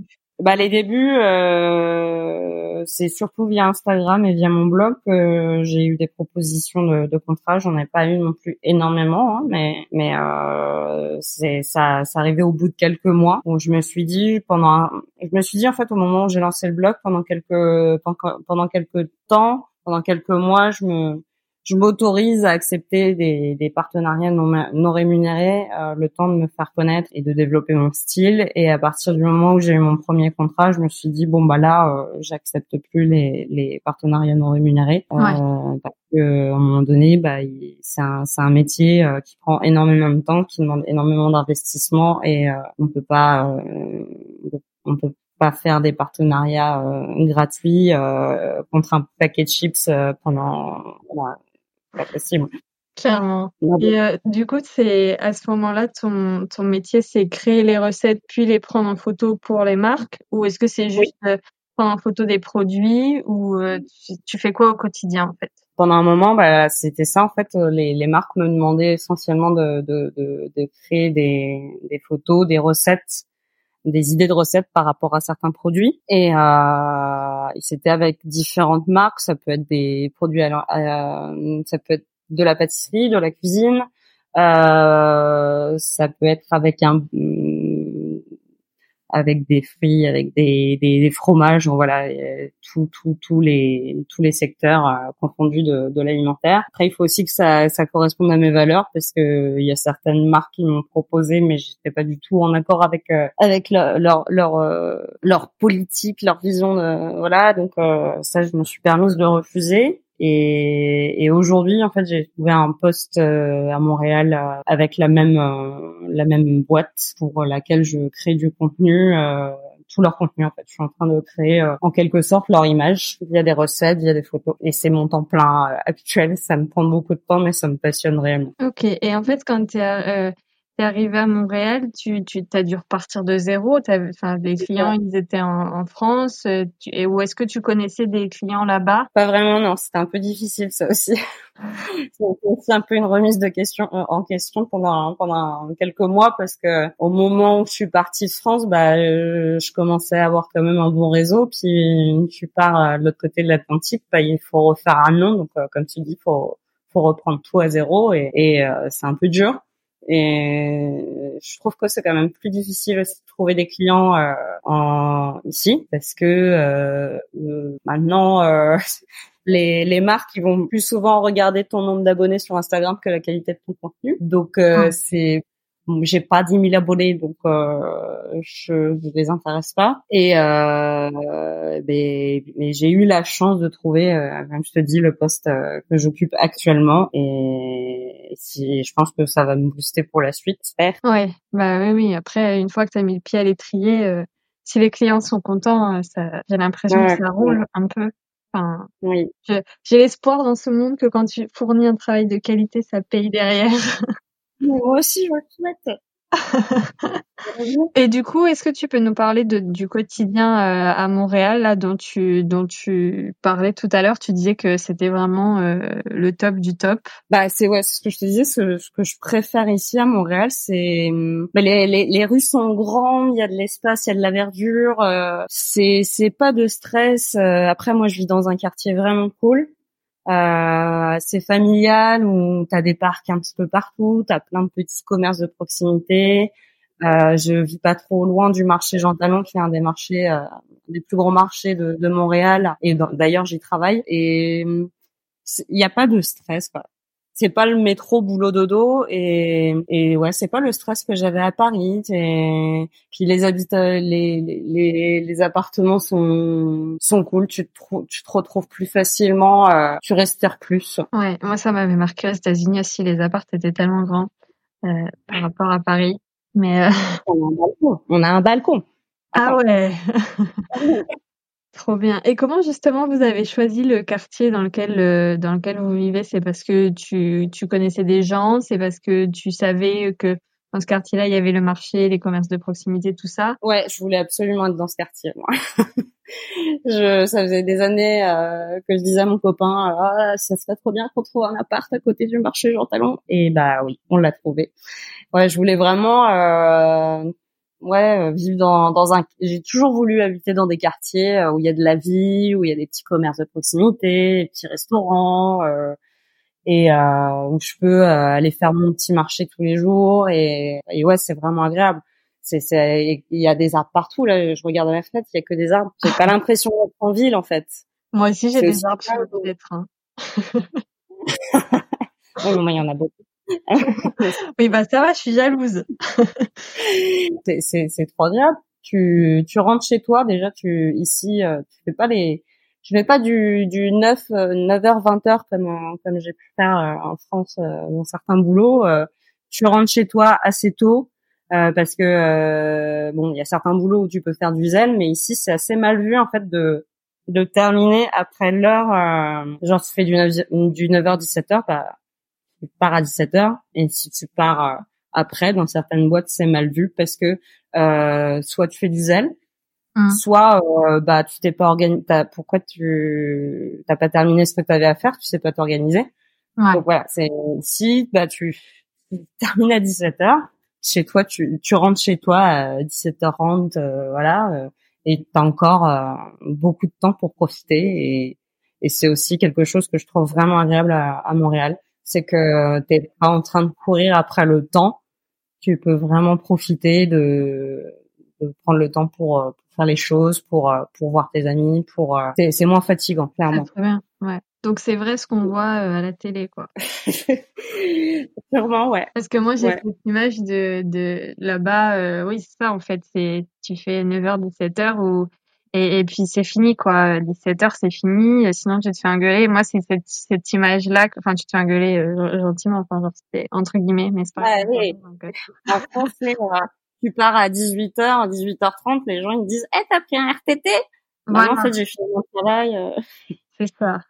Bah les débuts euh, c'est surtout via Instagram et via mon blog que j'ai eu des propositions de, de contrats. J'en ai pas eu non plus énormément hein, mais mais euh, c'est ça ça arrivait au bout de quelques mois où je me suis dit pendant je me suis dit en fait au moment où j'ai lancé le blog pendant quelques pendant quelques temps pendant quelques mois je me je m'autorise à accepter des, des partenariats non, non rémunérés, euh, le temps de me faire connaître et de développer mon style. Et à partir du moment où j'ai eu mon premier contrat, je me suis dit bon bah là, euh, j'accepte plus les, les partenariats non rémunérés euh, parce que à un moment donné, bah c'est un c'est un métier euh, qui prend énormément de temps, qui demande énormément d'investissement et euh, on peut pas on peut pas faire des partenariats gratuits contre un paquet de chips pendant, pendant pas possible. Clairement. Et euh, du coup, c'est à ce moment-là, ton, ton métier, c'est créer les recettes puis les prendre en photo pour les marques? Ou est-ce que c'est juste euh, prendre en photo des produits? Ou euh, tu, fais quoi au quotidien en fait? Pendant un moment, bah, c'était ça en fait. Les, les marques me demandaient essentiellement de, de, de, de créer des, des photos, des recettes des idées de recettes par rapport à certains produits et euh, c'était avec différentes marques. Ça peut être des produits ça peut être de la pâtisserie de la cuisine euh, ça peut être avec un avec des fruits, avec des, des, des fromages, voilà, tout, tout, tous les tous les secteurs euh, confondus de, de l'alimentaire. Après, il faut aussi que ça, ça corresponde à mes valeurs parce que il y a certaines marques qui m'ont proposé, mais j'étais pas du tout en accord avec euh, avec leur leur leur, euh, politique, leur vision, voilà. Donc ça, je me suis permise de refuser. Et, et aujourd'hui, en fait, j'ai trouvé un poste euh, à Montréal euh, avec la même euh, la même boîte pour laquelle je crée du contenu. tout leur contenu en fait. Je suis en train de créer en quelque sorte leur image via des recettes, via des photos. Et c'est mon temps plein actuel. Ça me prend beaucoup de temps, mais ça me passionne réellement. Ok. Et en fait, quand tu es t'es arrivé à Montréal, tu, tu as dû repartir de zéro. Enfin, les clients, ils étaient en, en France. Euh, tu, et où est-ce que tu connaissais des clients là-bas? Pas vraiment, non. C'était un peu difficile, ça aussi. [laughs] c'est un peu une remise de question euh, en question pendant pendant quelques mois parce que au moment où je suis partie de France, bah, euh, je commençais à avoir quand même un bon réseau. Puis tu pars de l'autre côté de l'Atlantique, bah, il faut refaire un nom. Donc, comme tu dis, faut faut reprendre tout à zéro et, et c'est un peu dur. Et je trouve que c'est quand même plus difficile aussi de trouver des clients euh, en ici parce que euh, euh maintenant euh, [laughs] les, les marques ils vont plus souvent regarder ton nombre d'abonnés sur Instagram que la qualité de ton contenu. Donc euh, ah. c'est j'ai pas 10 000 abonnés, donc euh, je ne les intéresse pas. Et euh, mais, mais j'ai eu la chance de trouver, euh, comme je te dis, le poste euh, que j'occupe actuellement. Et si, je pense que ça va me booster pour la suite, j'espère. Ouais, bah oui, oui. Après, une fois que tu as mis le pied à l'étrier, euh, si les clients sont contents, ça, j'ai l'impression que ça roule un peu. Enfin, oui. J'ai l'espoir dans ce monde que quand tu fournis un travail de qualité, ça paye derrière. [laughs] Moi aussi, je le souhaite. Et du coup, est-ce que tu peux nous parler de, du quotidien euh, à Montréal, là, dont tu, dont tu parlais tout à l'heure? Tu disais que c'était vraiment euh, le top du top. Bah, c'est ouais, ce que je te disais. Ce, ce, que je préfère ici à Montréal, c'est bah, les, les, les, rues sont grandes, il y a de l'espace, il y a de la verdure. Euh, c'est c'est pas de stress. Euh, après, moi, je vis dans un quartier vraiment cool. Euh, c'est familial où tu as des parcs un petit peu partout, tu as plein de petits commerces de proximité. Euh, je vis pas trop loin du marché Jean Talon, qui est un des marchés, euh, des plus gros marchés de, de Montréal. Et d'ailleurs, j'y travaille. Et il n'y a pas de stress. Quoi c'est pas le métro boulot dodo et et ouais c'est pas le stress que j'avais à Paris et puis les habitants les, les les appartements sont sont cool. Tu te tu te retrouves plus facilement euh, tu respires plus. Ouais moi ça m'avait marqué aux États-Unis aussi. Les appartements étaient tellement grands euh, par rapport à Paris. Mais euh... on a un balcon. On a un balcon. Ah ouais [laughs] Trop bien. Et comment justement vous avez choisi le quartier dans lequel euh, dans lequel vous vivez? C'est parce que tu tu connaissais des gens, c'est parce que tu savais que dans ce quartier-là il y avait le marché, les commerces de proximité, tout ça? Ouais, je voulais absolument être dans ce quartier. Moi. [laughs] je ça faisait des années euh, que je disais à mon copain ah, ça serait trop bien qu'on trouve un appart à côté du marché Jean Talon et bah oui, on l'a trouvé. Ouais, je voulais vraiment euh, ouais, euh, vivre dans, dans un. J'ai toujours voulu habiter dans des quartiers euh, où il y a de la vie, où il y a des petits commerces de proximité, des petits restaurants, euh, et euh, où je peux aller faire mon petit marché tous les jours. Et, et ouais, c'est vraiment agréable. C'est, c'est, il y a des arbres partout là. Je regarde à la fenêtre, il y a que des arbres. J'ai pas l'impression d'être en ville en fait. Moi aussi, j'ai des arbres chez d'être. Hein. [laughs] oh, moi, il y en a beaucoup. Oui, bah ça va, je suis jalouse. [laughs] c'est trop agréable. Tu tu rentres chez toi déjà. Tu ici, euh, tu fais pas les, tu fais pas du du 9 9h 20h comme comme j'ai pu faire euh, en France euh, dans certains boulots. tu rentres chez toi assez tôt. parce que bon, il y a certains boulots où tu peux faire du zèle, mais ici c'est assez mal vu en fait de de terminer après l'heure. genre tu fais du 9, du 9h 17h, bah tu pars à 17h et si tu pars euh, après. Dans certaines boîtes c'est mal vu parce que euh, soit tu fais du zèle mmh. soit euh, bah tu t'es pas organisé pourquoi tu t'as pas terminé ce que tu avais à faire tu sais pas t'organiser. Donc voilà c'est si bah tu, [laughs] termines à 17h chez toi tu tu rentres chez toi à 17h30 euh, voilà euh, et t'as encore beaucoup de temps pour profiter et et c'est aussi quelque chose que je trouve vraiment agréable à, à Montréal c'est que t'es pas en train de courir après le temps. Tu peux vraiment profiter de, de prendre le temps pour, euh, pour, faire les choses, pour euh, pour voir tes amis, pour euh, c'est moins fatigant clairement. très bien, ouais. Donc c'est vrai ce qu'on voit à la télé, quoi. [laughs] Sûrement, ouais. Parce que moi j'ai cette image de, de là-bas, oui c'est ça en fait, c'est tu fais 9h 17h ou et, et puis c'est fini quoi 17 heures c'est fini sinon tu te fais engueuler moi c'est cette, cette image là enfin tu te fais engueuler euh, gentiment enfin genre c'était entre guillemets mais c'est pas ouais, oui. Euh. en français tu pars à 18h 18h30 les gens ils disent eh t'as pris un RTT bah, en fait j'ai fini mon travail euh. c'est ça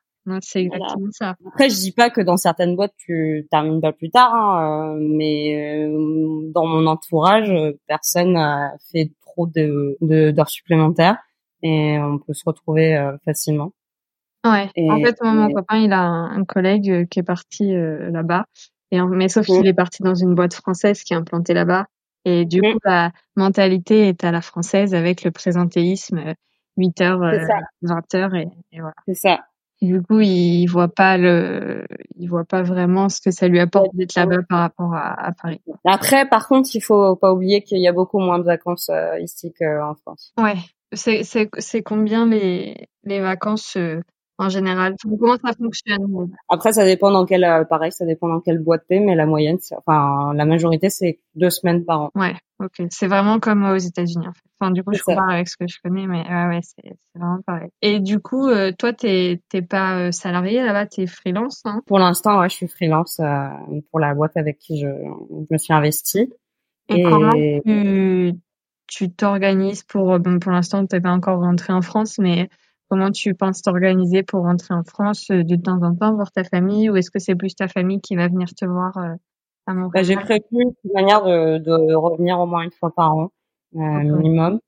c'est exactement ça. Après, je dis pas que dans certaines boîtes tu termines pas plus tard, hein, euh, mais euh, dans mon entourage, personne n'a fait trop de d'heures supplémentaires et on peut se retrouver euh, facilement. Ouais. en fait, mon copain, il a un, collègue qui est parti là-bas, et mais sauf qu'il est parti dans une boîte française qui est implantée là-bas, et du coup la mentalité est à la française avec le présentéisme 8 heures, 20 heures et, et voilà. C'est ça. Du coup, il voit pas le, il voit pas vraiment ce que ça lui apporte d'être là-bas par rapport à, à, Paris. Après, par contre, il faut pas oublier qu'il y a beaucoup moins de vacances euh, ici qu'en France. Ouais. C'est, c'est, c'est combien les, les vacances euh, en général? Comment ça fonctionne? Après, ça dépend dans quelle, euh, pareil, ça dépend dans quelle boîte t'es, mais la moyenne, enfin, la majorité, c'est deux semaines par an. Ouais, ok. C'est vraiment comme aux États-Unis, en fait. Enfin, du coup, je compare avec ce que je connais, mais ouais, ouais, c'est, vraiment pareil. Et du coup, euh, toi, t'es, t'es pas euh, salarié là-bas, t'es freelance, hein? Pour l'instant, ouais, je suis freelance pour la boîte avec qui je, je me suis investie. Et, comment tu, tu t'organises pour, bon, pour l'instant, t'es pas encore rentré en France, mais Comment tu penses t'organiser pour rentrer en France euh, de temps en temps, voir ta famille, ou est-ce que c'est plus ta famille qui va venir te voir euh, à Montréal? Bah, J'ai prévu une manière de, de, revenir au moins une fois par an, euh, minimum.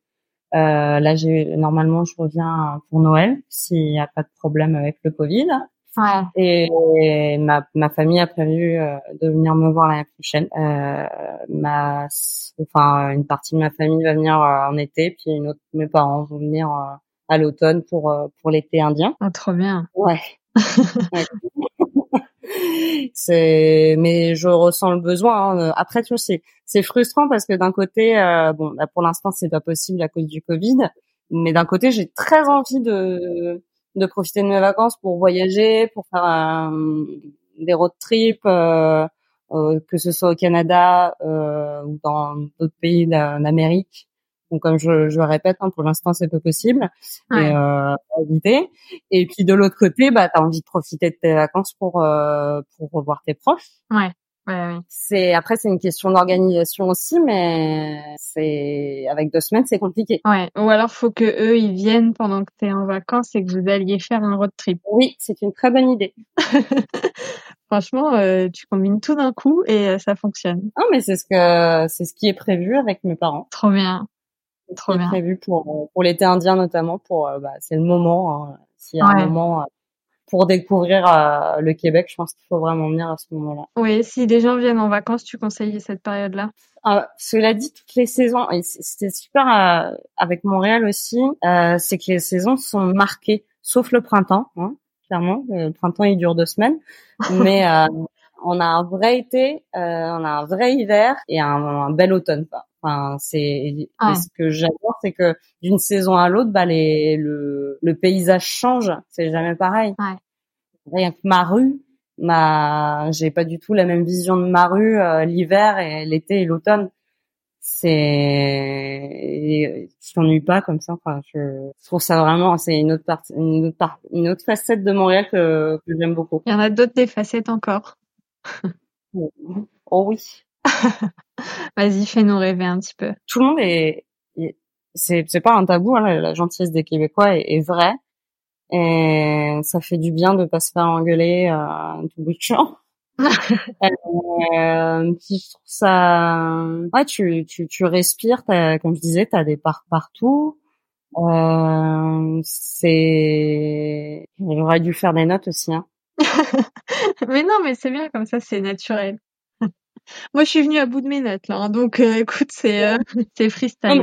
Euh, là, j'ai normalement, je reviens pour Noël s'il n'y a pas de problème avec le Covid. Ouais. Et, ma, ma famille a prévu de venir me voir l'année prochaine. Euh, ma, enfin, une partie de ma famille va venir en été, puis une autre, mes parents vont venir à l'automne pour euh, pour l'été indien. Ah, trop bien. Ouais. [laughs] [laughs] c'est mais je ressens le besoin hein. après tu vois c'est c'est frustrant parce que d'un côté euh, bon bah, pour l'instant c'est pas possible à cause du Covid mais d'un côté j'ai très envie de de profiter de mes vacances pour voyager pour faire des road trips euh, que ce soit au Canada ou dans d'autres pays d'Amérique donc comme je, je le répète, hein, pour l'instant c'est pas possible et euh, éviter. Et puis de l'autre côté, bah t'as envie de profiter de tes vacances pour euh, pour revoir tes proches. Ouais. Ouais, C'est après c'est une question d'organisation aussi, mais c'est avec deux semaines c'est compliqué. Ouais. Ou alors faut que eux ils viennent pendant que t'es en vacances et que vous alliez faire un road trip. Oui, c'est une très bonne idée. [laughs] Franchement, euh, tu combines tout d'un coup et euh, ça fonctionne. Non, mais c'est ce que c'est ce qui est prévu avec mes parents. Trop bien. Trop bien. prévu pour pour l'été indien notamment pour euh, bah, c'est le moment hein. s'il y a un moment euh, pour découvrir euh, le Québec, je pense qu'il faut vraiment venir à ce moment-là. Oui, si des gens viennent en vacances, tu conseilles cette période-là? Cela dit, toutes les saisons, et c'était super avec Montréal aussi, c'est que les saisons sont marquées, sauf le printemps, hein, clairement. Le printemps, il dure deux semaines, [laughs] mais on a un vrai été, on a un vrai hiver et un, un bel automne. Quoi. Enfin, c'est ce que j'adore, c'est que d'une saison à l'autre, bah les le, le paysage change. C'est jamais pareil. Ouais. Rien que ma rue, ma j'ai pas du tout la même vision de ma rue euh, l'hiver et l'été et l'automne. C'est je t'ennuie pas comme ça. Enfin, je, trouve ça vraiment c'est une autre partie, une autre part, une autre facette de Montréal que, que j'aime beaucoup. Il y en a d'autres des facettes encore. oh oui. [laughs] Vas-y, fais-nous rêver un petit peu. Tout le monde est, c'est c'est pas un tabou, hein, la gentillesse des Québécois est, est, vraie et ça fait du bien de pas se faire engueuler euh, tout bout de champ. [laughs] euh, je trouve ça, ouais, tu tu tu respires, comme je disais, t'as des parcs partout. Euh, c'est, j'aurais dû faire des notes aussi. Hein. [laughs] mais non, mais c'est bien comme ça, c'est naturel. Moi, je suis venue à bout de mes notes là, hein, donc euh, écoute, c'est euh, [laughs] c'est freestyle.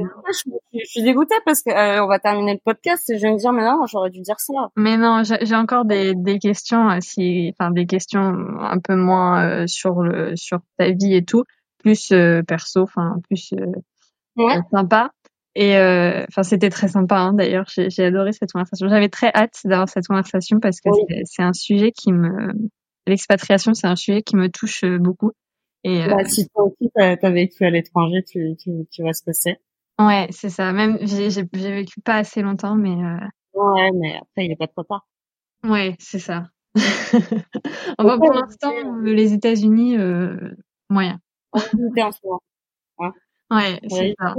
je, suis dégoûtée parce que euh, on va terminer le podcast et je vais me dire mais non, j'aurais dû dire ça. Mais non, j'ai encore des des questions, si, enfin des questions un peu moins sur le sur ta vie et tout, plus perso, enfin plus sympa. Et enfin, c'était très sympa hein, d'ailleurs. J'ai adoré cette conversation. J'avais très hâte d'avoir cette conversation parce que c'est un sujet qui me l'expatriation, c'est un sujet qui me touche beaucoup. Et bah, euh, si toi aussi t'as as vécu à l'étranger, tu, tu, tu vois ce que c'est. Ouais, c'est ça. Même j'ai j'ai vécu pas assez longtemps, mais. Euh... Ouais, mais après il est pas trop tard. Ouais, c'est ça. [laughs] enfin, pour l'instant, les États-Unis, euh, moyen. en ce moment. Ouais, ouais c'est ça.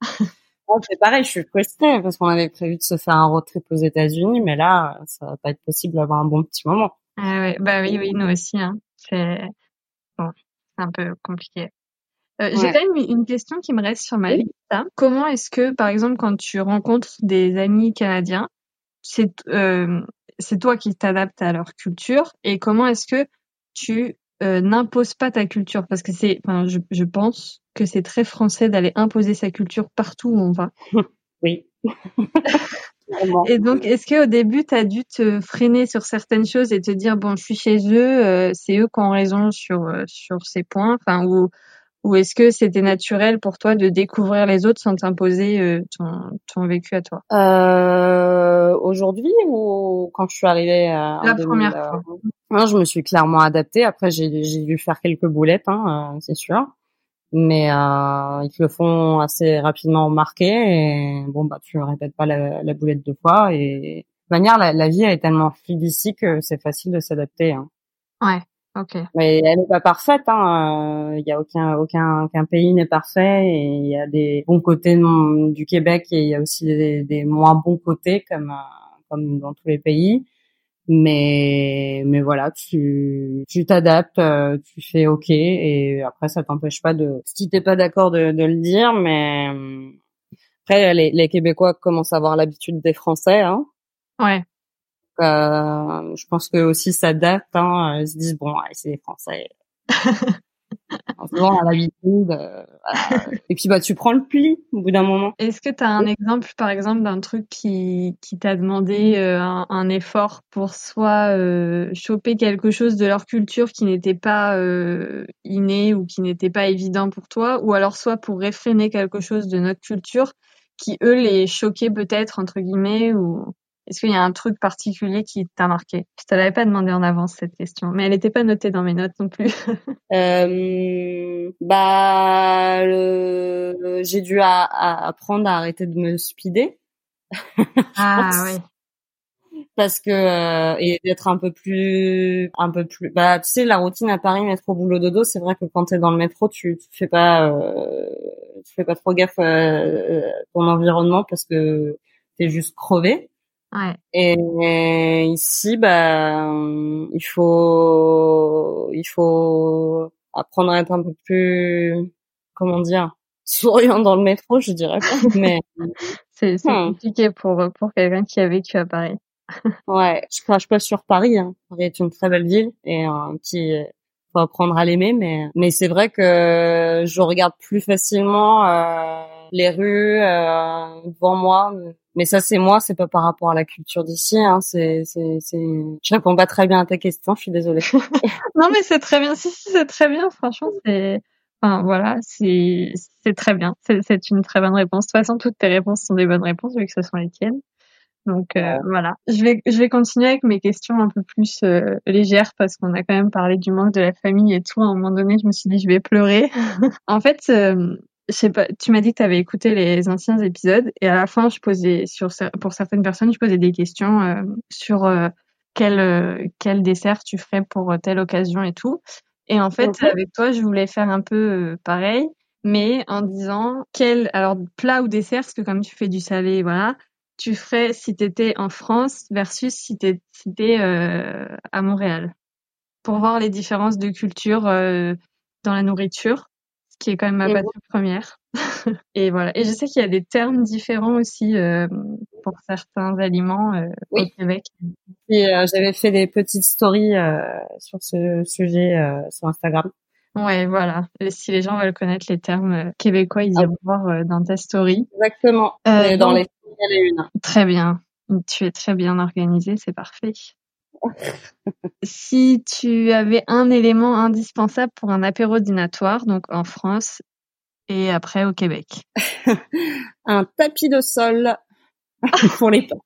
[laughs] c'est pareil, je suis frustrée parce qu'on avait prévu de se faire un road trip aux États-Unis, mais là, ça va pas être possible d'avoir un bon petit moment. Ah ouais, bah oui, oui, nous aussi. Hein. C'est bon, c'est un peu compliqué. Euh, J'ai quand même une question qui me reste sur ma liste. Comment est-ce que, par exemple, quand tu rencontres des amis canadiens, c'est euh, c'est toi qui t'adaptes à leur culture et comment est-ce que tu euh, n'imposes pas ta culture? Parce que c'est, enfin, je, je pense que c'est très français d'aller imposer sa culture partout où on va. [laughs] Oui. [laughs] et donc, est-ce qu'au début, tu as dû te freiner sur certaines choses et te dire, bon, je suis chez eux, euh, c'est eux qui ont raison sur, euh, sur ces points, enfin, ou, ou est-ce que c'était naturel pour toi de découvrir les autres sans t'imposer euh, ton, ton vécu à toi? Euh, Aujourd'hui ou quand je suis arrivée à La première fois. Non, je me suis clairement adaptée. Après, j'ai dû faire quelques boulettes, hein, c'est sûr. Mais euh, ils te le font assez rapidement remarquer. Et bon, bah, tu répètes pas la, la boulette deux fois. Et de manière, la, la vie est tellement fluide ici que c'est facile de s'adapter. Hein. Ouais. Okay. Mais elle n'est pas parfaite. Hein. Il y a aucun aucun aucun pays n'est parfait et il y a des bons côtés du Québec et il y a aussi des, des moins bons côtés comme comme dans tous les pays. Mais mais voilà, tu tu t'adaptes, euh, tu fais ok et après ça t'empêche pas de si t'es pas d'accord de, de le dire. Mais après les, les Québécois commencent à avoir l'habitude des Français. Hein. Ouais. Euh, je pense que aussi ça date. Hein, ils se disent bon, c'est des Français. [laughs] souvent à l'habitude. Euh, et puis bah tu prends le pli au bout d'un moment. Est-ce que tu as un exemple, par exemple, d'un truc qui qui t'a demandé euh, un, un, effort pour soit euh, choper quelque chose de leur culture qui n'était pas inné ou qui n'était pas évident pour toi, ou alors soit pour réfréner quelque chose de notre culture qui eux les choquait peut-être entre guillemets ou est-ce qu'il y a un truc particulier qui t'a marqué? Je te l'avais pas demandé en avance cette question, mais elle n'était pas notée dans mes notes non plus. [laughs] euh, bah, le... j'ai dû apprendre à arrêter de me speeder. [laughs] ah oui. Parce que euh, et d'être un peu plus, un peu plus. Bah, tu sais, la routine à Paris, métro, boulot, dodo, c'est vrai que quand t'es dans le métro, tu, tu fais pas, euh, tu fais pas trop gaffe à ton environnement parce que t'es juste crevé. Ouais. Et ici, bah, il faut, il faut apprendre à être un peu plus, comment dire, souriant dans le métro, je dirais pas, [laughs] mais c'est hmm. compliqué pour pour quelqu'un qui a vécu à Paris. ouais, je crache pas sur Paris. Hein. Paris est une très belle ville et un petit faut apprendre à l'aimer, mais mais c'est vrai que je regarde plus facilement euh, les rues euh, devant moi mais ça, c'est moi, c'est pas par rapport à la culture d'ici. Hein. C'est, c'est, c'est. Je réponds pas très bien à ta question. Je suis désolée. [laughs] non, mais c'est très bien. Si, si, c'est très bien. Franchement, c'est. Enfin, voilà, c'est, c'est très bien. C'est, c'est une très bonne réponse. De toute façon, toutes tes réponses sont des bonnes réponses vu que ce sont les tiennes. Donc euh, voilà, je vais je vais continuer avec mes questions un peu plus euh, légères parce qu'on a quand même parlé du manque de la famille et tout. À un moment donné, je me suis dit je vais pleurer. [laughs] en fait, euh, je sais pas, tu m'as dit que tu avais écouté les anciens épisodes et à la fin, je posais sur pour certaines personnes, je posais des questions euh, sur euh, quel euh, quel dessert tu ferais pour telle occasion et tout. Et en fait, avec toi, je voulais faire un peu pareil, mais en disant quel alors plat ou dessert, parce que comme tu fais du salé, voilà, tu ferais si tu étais en France versus si tu étais à Montréal, pour voir les différences de culture dans la nourriture qui est quand même ma passion première. [laughs] et voilà. Et je sais qu'il y a des termes différents aussi euh, pour certains aliments euh, au Québec. Et euh, j'avais fait des petites stories euh, sur ce sujet sur Instagram. Ouais, voilà. Et si les gens veulent connaître les termes québécois, ils ah. iront voir dans ta story. Exactement. dans donc, les une. Très bien. Tu es très bien organisée, c'est parfait [laughs] si tu avais un élément indispensable pour un apéro dînatoire, donc en France et après au Québec? [laughs] un tapis de sol [laughs] pour les pas.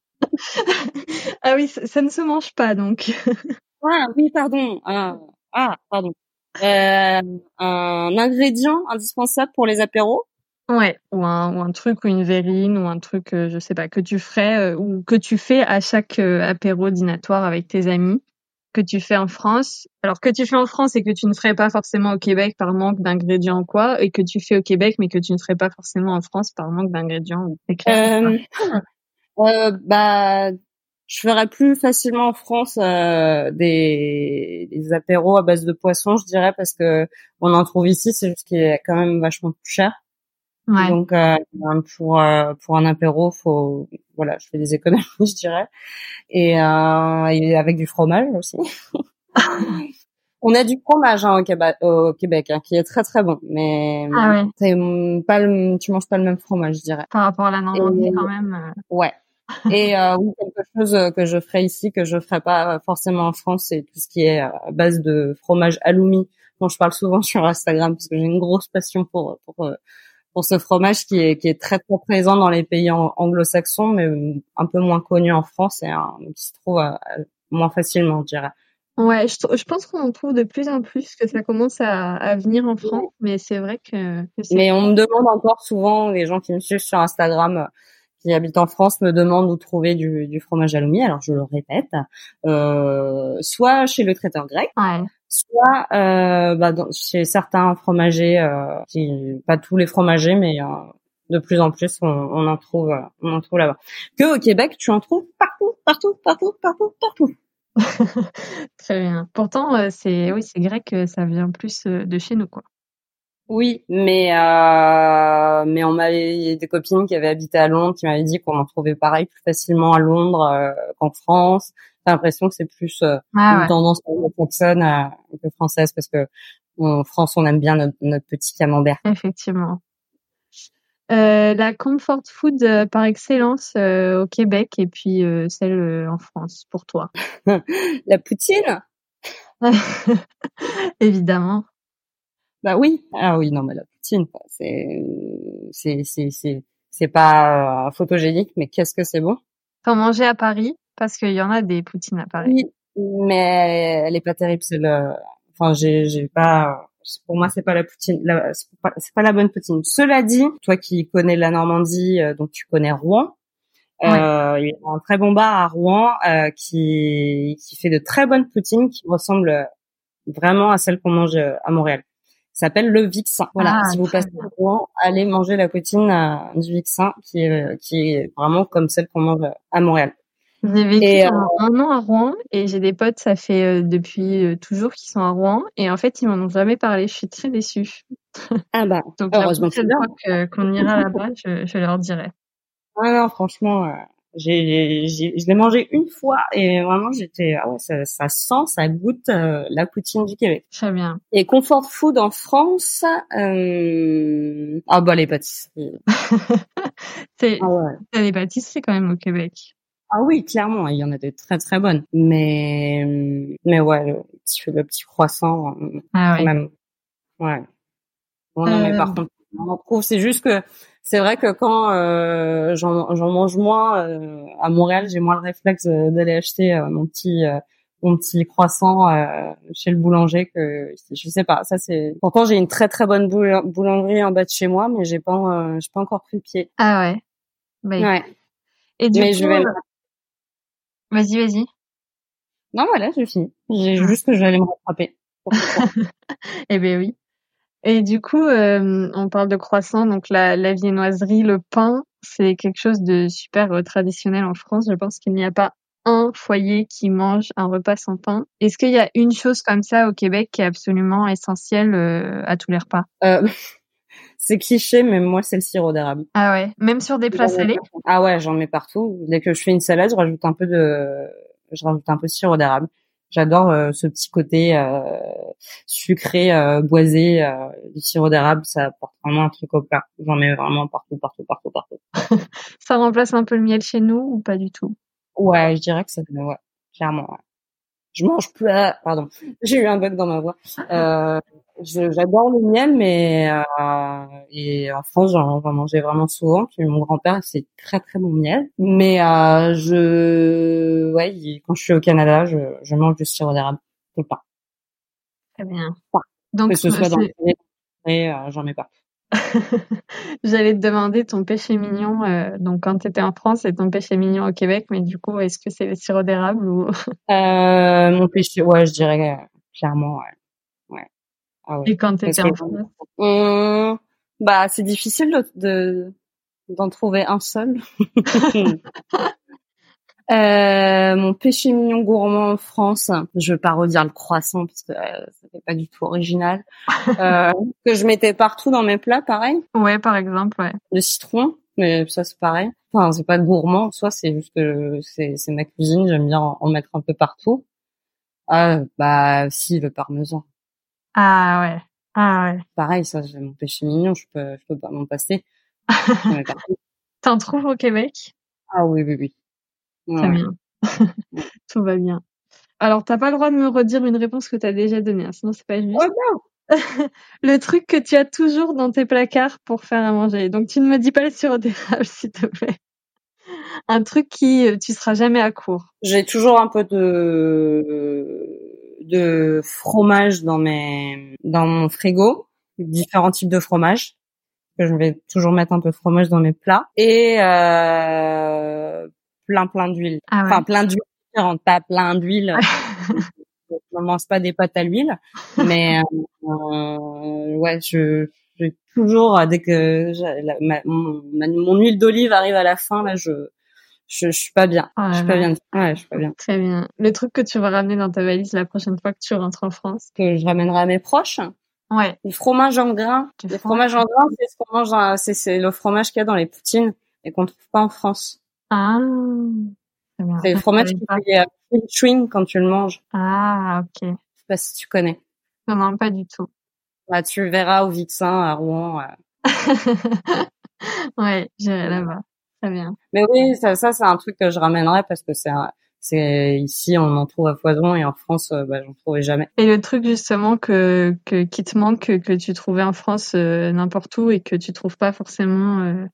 ah oui, ça, ne se mange pas donc. ah oui, pardon. Ah, ah pardon. Euh, un ingrédient indispensable pour les apéros? Ouais, ou un, ou un truc ou une verrine ou un truc, euh, je sais pas, que tu ferais euh, ou que tu fais à chaque apéro dînatoire avec tes amis que tu fais en France. Alors que tu fais en France et que tu ne ferais pas forcément au Québec par manque d'ingrédients ou quoi, et que tu fais au Québec mais que tu ne ferais pas forcément en France par manque d'ingrédients. Euh, [laughs] euh, bah, je ferais plus facilement en France euh, des, des apéros à base de poisson, je dirais, parce que on en trouve ici, c'est juste qu'il est quand même vachement plus cher. Ouais. Donc euh, pour euh, pour un apéro, faut voilà, je fais des économies, [laughs] je dirais, et, euh, et avec du fromage aussi. [laughs] On a du fromage hein, au Québec, au Québec hein, qui est très très bon, mais ah ouais. pas le, tu manges pas le même fromage, je dirais. Par rapport à la Normandie, quand même. Euh. Ouais. [laughs] Et euh, oui, quelque chose que je ferais ici que je ferais pas forcément en France, c'est tout ce qui est à base de fromage aloumi. Dont je parle souvent sur Instagram parce que j'ai une grosse passion pour pour euh, pour ce fromage qui est qui est très très présent dans les pays anglo-saxons, mais un peu moins connu en France et qui se trouve moins facilement, je dirais. Ouais, je, je pense qu'on en trouve de plus en plus que ça commence à, à venir en France, mais c'est vrai que. mais on me demande encore souvent, les gens qui me suivent sur Instagram, euh, qui habitent en France, me demandent où trouver du, du fromage halloumi. Alors je le répète, euh, soit chez le traiteur grec, ouais. Soit euh, bah, dans, chez certains fromagers, euh, qui, pas tous les fromagers, mais euh, de plus en plus, on, on en trouve, euh, on en trouve là-bas. Que au Québec, tu en trouves partout, partout, partout, partout, partout. [laughs] Très bien. Pourtant, euh, c'est oui, c'est grec, ça vient plus euh, de chez nous, quoi. Oui, mais euh, mais on m'avait des copines qui avaient habité à Londres qui m'avaient dit qu'on en trouvait pareil plus facilement à Londres euh, qu'en France. J'ai l'impression que c'est plus ah une tendance anglo-saxonne que française parce que en France on aime bien notre, notre petit camembert. Effectivement. Euh, la comfort food euh, par excellence euh, au Québec et puis celle en France pour toi. [laughs] la poutine? [laughs] Évidemment. Bah oui. Ah oui, non mais la poutine, c'est c'est c'est c'est c'est pas photogénique, mais qu'est-ce que c'est bon. T'en manger à Paris parce qu'il y en a des poutines à Paris. Oui, mais elle est pas terrible. C'est le, enfin j'ai j'ai pas pour moi c'est pas la poutine c'est pas, pas, la bonne poutine cela dit toi qui connais la Normandie euh, donc tu connais Rouen euh, il y a un très bon bar à Rouen euh, qui qui fait de très bonnes poutines qui ressemblent vraiment à celles qu'on mange euh, à Montréal s'appelle le Vixin voilà ah, si vous passez à Rouen allez manger la poutine du Vixin qui est qui est vraiment comme celle qu'on mange à Montréal j'ai vécu et, euh, un an à Rouen et j'ai des potes, ça fait euh, depuis euh, toujours qu'ils sont à Rouen et en fait ils m'en ont jamais parlé. Je suis très déçue. [laughs] Ah bah Donc heureusement que qu'on ira là-bas, je, je, leur dirai. Ah non, franchement, j'ai, j'ai, je l'ai mangé une fois et vraiment j'étais ah ouais ça, ça sent, ça goûte la poutine du Québec. Très bien. Et comfort food en France, euh... ah bah les pâtisseries. [laughs] c'est ah ouais. les pâtisseries quand même au Québec. Ah oui, clairement, il y en a des très très bonnes. Mais mais ouais, le petit, le petit croissant, ah, ouais. même. Ouais. Bon, non, mais par euh. contre, on trouve. C'est juste que c'est vrai que quand euh, j'en mange moins euh, à Montréal, j'ai moins le réflexe d'aller acheter euh, mon petit mon petit croissant chez le boulanger que je sais pas. Ça c'est. Pourtant j'ai une très très bonne boulangerie en bas de chez moi, mais j'ai pas j'ai pas encore pris le pied. Ah ouais. Mais... Ouais. Et du coup, je vais... Vas-y, vas-y. Non, voilà, j'ai fini. J'ai ah. juste que j'allais me rattraper. [laughs] eh ben oui. Et du coup, euh, on parle de croissant, donc la, la viennoiserie, le pain, c'est quelque chose de super euh, traditionnel en France. Je pense qu'il n'y a pas un foyer qui mange un repas sans pain. Est-ce qu'il y a une chose comme ça au Québec qui est absolument essentielle euh, à tous les repas? [laughs] C'est cliché, mais moi, c'est le sirop d'érable. Ah ouais, même sur des plats salés? Ah ouais, j'en mets partout. Dès que je fais une salade, je rajoute un peu de, je rajoute un peu de sirop d'érable. J'adore euh, ce petit côté euh, sucré, euh, boisé euh, du sirop d'érable. Ça apporte vraiment un truc au plat. J'en mets vraiment partout, partout, partout, partout. [laughs] ça remplace un peu le miel chez nous ou pas du tout? Ouais, je dirais que ça, ouais, clairement. Ouais. Je mange plus. pardon, [laughs] j'ai eu un bug dans ma voix. Euh, j'adore le miel, mais euh, et en France, j'en mangeais vraiment souvent. Puis mon grand-père, c'est très très bon miel. Mais euh, je, ouais, quand je suis au Canada, je, je mange du sirop d'érable tout le temps. Très bien. Donc que ce soit dans le euh, j'en mets pas. [laughs] J'allais te demander ton péché mignon, euh, donc quand tu étais en France et ton péché mignon au Québec, mais du coup, est-ce que c'est le sirop d'érable ou euh, Mon péché, ouais, je dirais euh, clairement, ouais. Ah ouais. Et quand tu étais en France hum, Bah, c'est difficile de d'en trouver un seul. [laughs] Euh, mon péché mignon gourmand en France, je vais pas redire le croissant parce que euh, ça fait pas du tout original. [laughs] euh, que je mettais partout dans mes plats, pareil. Ouais, par exemple, ouais. Le citron, mais ça c'est pareil. Enfin, c'est pas gourmand, soit c'est juste que c'est c'est ma cuisine, j'aime bien en, mettre un peu partout. Ah bah si le parmesan. Ah ouais. Ah ouais. Pareil, ça j'ai mon péché mignon, je peux je peux pas m'en passer. [laughs] T'en trouves au Québec? Ah oui oui oui. Très bien. [laughs] Tout va bien. Alors, t'as pas le droit de me redire une réponse que t'as déjà donnée, hein, sinon c'est pas juste. Oh non [laughs] le truc que tu as toujours dans tes placards pour faire à manger. Donc, tu ne me dis pas le sirop d'érable, s'il te plaît. Un truc qui, euh, tu seras jamais à court. J'ai toujours un peu de de fromage dans mes dans mon frigo, différents types de fromage. Que je vais toujours mettre un peu de fromage dans mes plats et euh, plein plein d'huile. Ah enfin plein d'huile différente, pas plein d'huile. [laughs] je ne mange pas des pâtes à l'huile, mais euh, ouais, je j'ai toujours dès que mon, huile d'olive arrive à la fin là, je je, je suis pas bien. Oh je suis pas bien. Ouais, je suis pas bien. Très bien. Le truc que tu vas ramener dans ta valise la prochaine fois que tu rentres en France? Que je ramènerai à mes proches? Ouais. Le fromage en grains. Le fromage en grains, c'est ce qu'on mange. C'est le fromage qu'il y a dans les poutines et qu'on trouve pas en France. Ah. C'est le fromage qui fait euh, chewing quand tu le manges. Ah, ok. Je sais pas si tu connais. Non, non, pas du tout. Bah, tu le verras au Vixin, à Rouen. [laughs] ouais, j'irai là-bas. Très bien. Mais oui, ça, ça c'est un truc que je ramènerai parce que c'est c'est ici on en trouve à foison et en France euh, bah, j'en trouvais jamais. Et le truc justement que, que qui te manque que, que tu trouvais en France euh, n'importe où et que tu trouves pas forcément euh,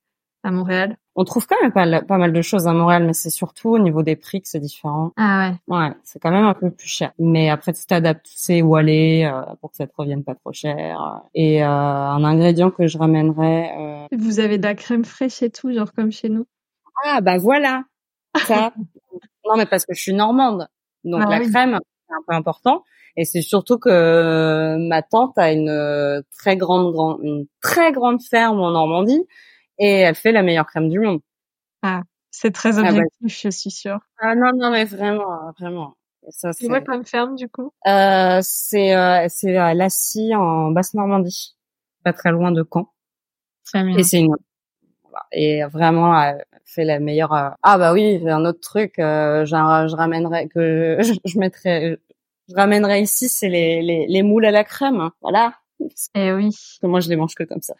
à Montréal On trouve quand même pas, pas mal de choses à Montréal, mais c'est surtout au niveau des prix que c'est différent. Ah ouais. Ouais, c'est quand même un peu plus cher. Mais après, tu t'adaptes, tu sais où aller euh, pour que ça te revienne pas trop cher. Et euh, un ingrédient que je ramènerais. Euh... Vous avez de la crème fraîche et tout, genre comme chez nous Ah bah voilà. Ça. [laughs] non mais parce que je suis normande, donc ah la crème c'est un peu important. Et c'est surtout que ma tante a une très grande, grande, une très grande ferme en Normandie et elle fait la meilleure crème du monde. Ah, c'est très ah bah, objectif, je suis sûre. Ah non, non, mais vraiment, vraiment. Ça, c'est quoi comme ferme du coup euh, C'est euh, c'est à Lassy en Basse-Normandie, pas très loin de Caen. Très bien. Et c'est une et vraiment elle fait la meilleure. Euh, ah bah oui, un autre truc, euh, je, je ramènerai que je, [laughs] je mettrai, je ramènerai ici, c'est les, les les moules à la crème. Voilà. Et eh oui. Parce que moi je les mange que comme ça.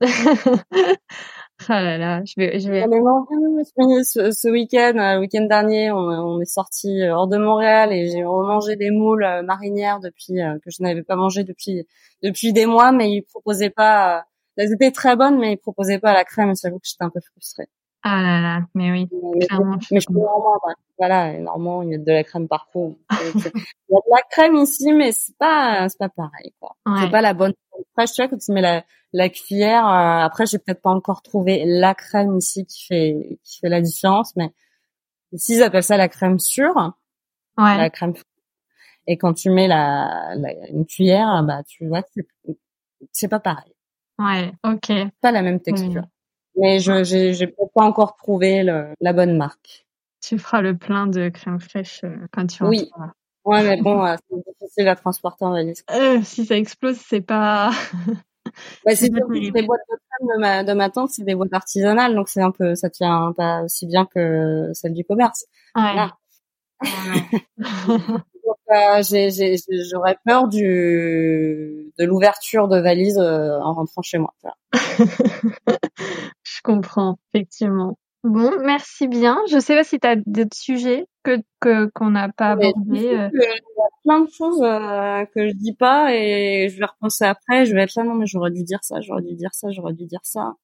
[laughs] [laughs] Ah là là, je vais, je vais. ce, ce week-end, euh, le week-end dernier, on, on est sorti euh, hors de Montréal et j'ai remangé des moules euh, marinières depuis que je n'avais pas mangé depuis depuis des mois, mais ils proposaient pas. Elles étaient très bonnes, mais ils proposaient pas la crème. J'avoue que j'étais un peu frustrée. Ah là là, mais oui, mais, clairement. Mais, je suis normande, hein. voilà, normand, il y a de la crème partout. il y a de la crème ici, mais c'est pas, c'est pas pareil, quoi. C'est pas la bonne fraîche, tu vois, quand tu mets la, la cuillère, euh, après, j'ai peut-être pas encore trouvé la crème ici qui fait, qui fait la différence, mais ici, ils appellent ça la crème sûre. Ouais. La crème et quand tu mets la, la une cuillère, bah tu vois c'est c'est pas pareil. Ouais, ok. Pas la même texture. Mais je j'ai peut-être pas encore trouvé le, la bonne marque. Tu feras le plein de crème fraîche euh, quand tu Oui. Ouais, mais bon, euh, c'est difficile à transporter en valise. Euh, si ça explose, c'est pas. [laughs] bah, [laughs] c'est des boîtes de crème de ma, de ma tante, c'est des boîtes artisanales, donc c'est un peu, ça tient pas aussi bien que celle du commerce. Ouais. [laughs] euh, j'aurais peur du de l'ouverture de valise euh, en rentrant chez moi. [laughs] Je comprends, effectivement. Bon, merci bien. Je sais pas si tu as d'autres sujets que qu'on n'a pas abordés. Euh. Il y a plein de choses euh, que je dis pas et je vais repenser après. Je vais être là, non mais j'aurais dû dire ça, j'aurais dû dire ça, j'aurais dû dire ça.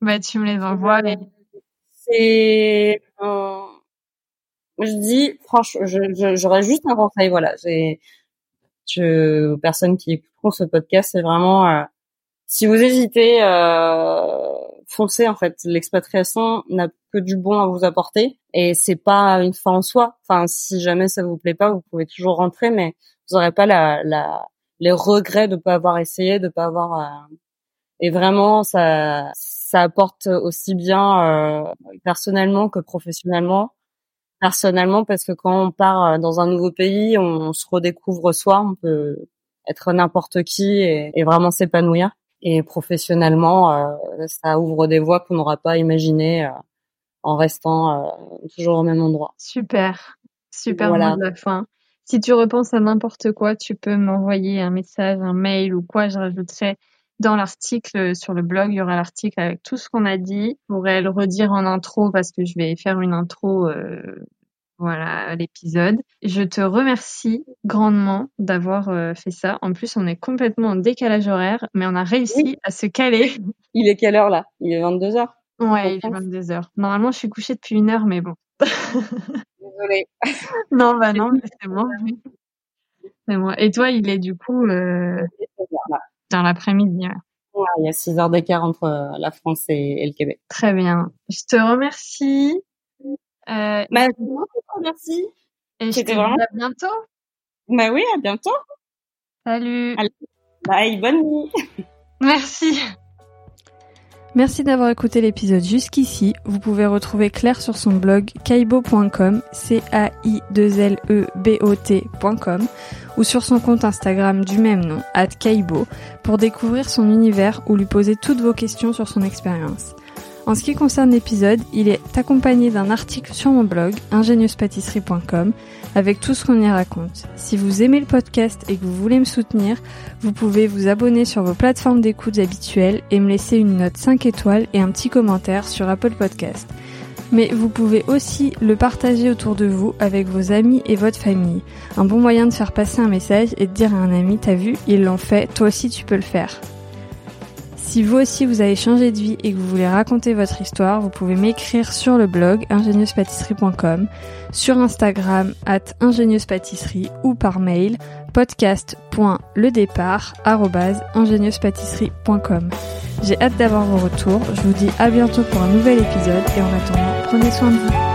Bah tu me les envoies. Mais... C'est je dis, franchement, j'aurais juste un conseil. Voilà, j'ai, aux personnes qui écouteront ce podcast, c'est vraiment, euh, si vous hésitez, euh, foncez en fait. L'expatriation n'a que du bon à vous apporter et c'est pas une fin en soi. Enfin, si jamais ça vous plaît pas, vous pouvez toujours rentrer, mais vous aurez pas la, la les regrets de pas avoir essayé, de pas avoir euh, et vraiment ça ça apporte aussi bien euh, personnellement que professionnellement. Personnellement parce que quand on part euh, dans un nouveau pays, on, se redécouvre soi, on peut être n'importe qui et, et vraiment s'épanouir. Et professionnellement, euh, ça ouvre des voies qu'on n'aura pas imaginées euh, en restant euh, toujours au même endroit. Super, super voilà. de la fin. Si tu repenses à n'importe quoi, tu peux m'envoyer un message, un mail ou quoi, je rajouterai dans l'article sur le blog, il y aura l'article avec tout ce qu'on a dit. Je pourrais le redire en intro parce que je vais faire une intro euh, voilà l'épisode. Je te remercie grandement d'avoir euh, fait ça. En plus, on est complètement en décalage horaire, mais on a réussi à se caler. [laughs] Il est quelle heure là? Il est 22 h Ouais, il est 22 heures. Normalement, je suis couchée depuis une heure, mais bon. [laughs] Désolée. [laughs] non, bah non, c'est moi. C'est moi. Et toi, il est du coup euh, dans l'après-midi. Ouais. il y a 6 heures d'écart entre euh, la France et, et le Québec. Très bien. Je te remercie. Euh, bah, merci. Et je te vraiment... à bientôt. Bah oui, à bientôt. Salut. Bye, bonne nuit. Merci. Merci d'avoir écouté l'épisode jusqu'ici. Vous pouvez retrouver Claire sur son blog kaibo.com, c a i 2 l e b o t.com ou sur son compte Instagram du même nom, at kaibo, pour découvrir son univers ou lui poser toutes vos questions sur son expérience. En ce qui concerne l'épisode, il est accompagné d'un article sur mon blog ingénieusepâtisserie.com avec tout ce qu'on y raconte. Si vous aimez le podcast et que vous voulez me soutenir, vous pouvez vous abonner sur vos plateformes d'écoute habituelles et me laisser une note 5 étoiles et un petit commentaire sur Apple Podcast. Mais vous pouvez aussi le partager autour de vous avec vos amis et votre famille. Un bon moyen de faire passer un message et de dire à un ami, t'as vu, ils l'ont fait, toi aussi tu peux le faire. Si vous aussi vous avez changé de vie et que vous voulez raconter votre histoire, vous pouvez m'écrire sur le blog ingénieusepâtisserie.com, sur Instagram at ingénieusepâtisserie ou par mail podcast.ledépart@ingénieusepâtisserie.com. J'ai hâte d'avoir vos retours. Je vous dis à bientôt pour un nouvel épisode et en attendant, prenez soin de vous.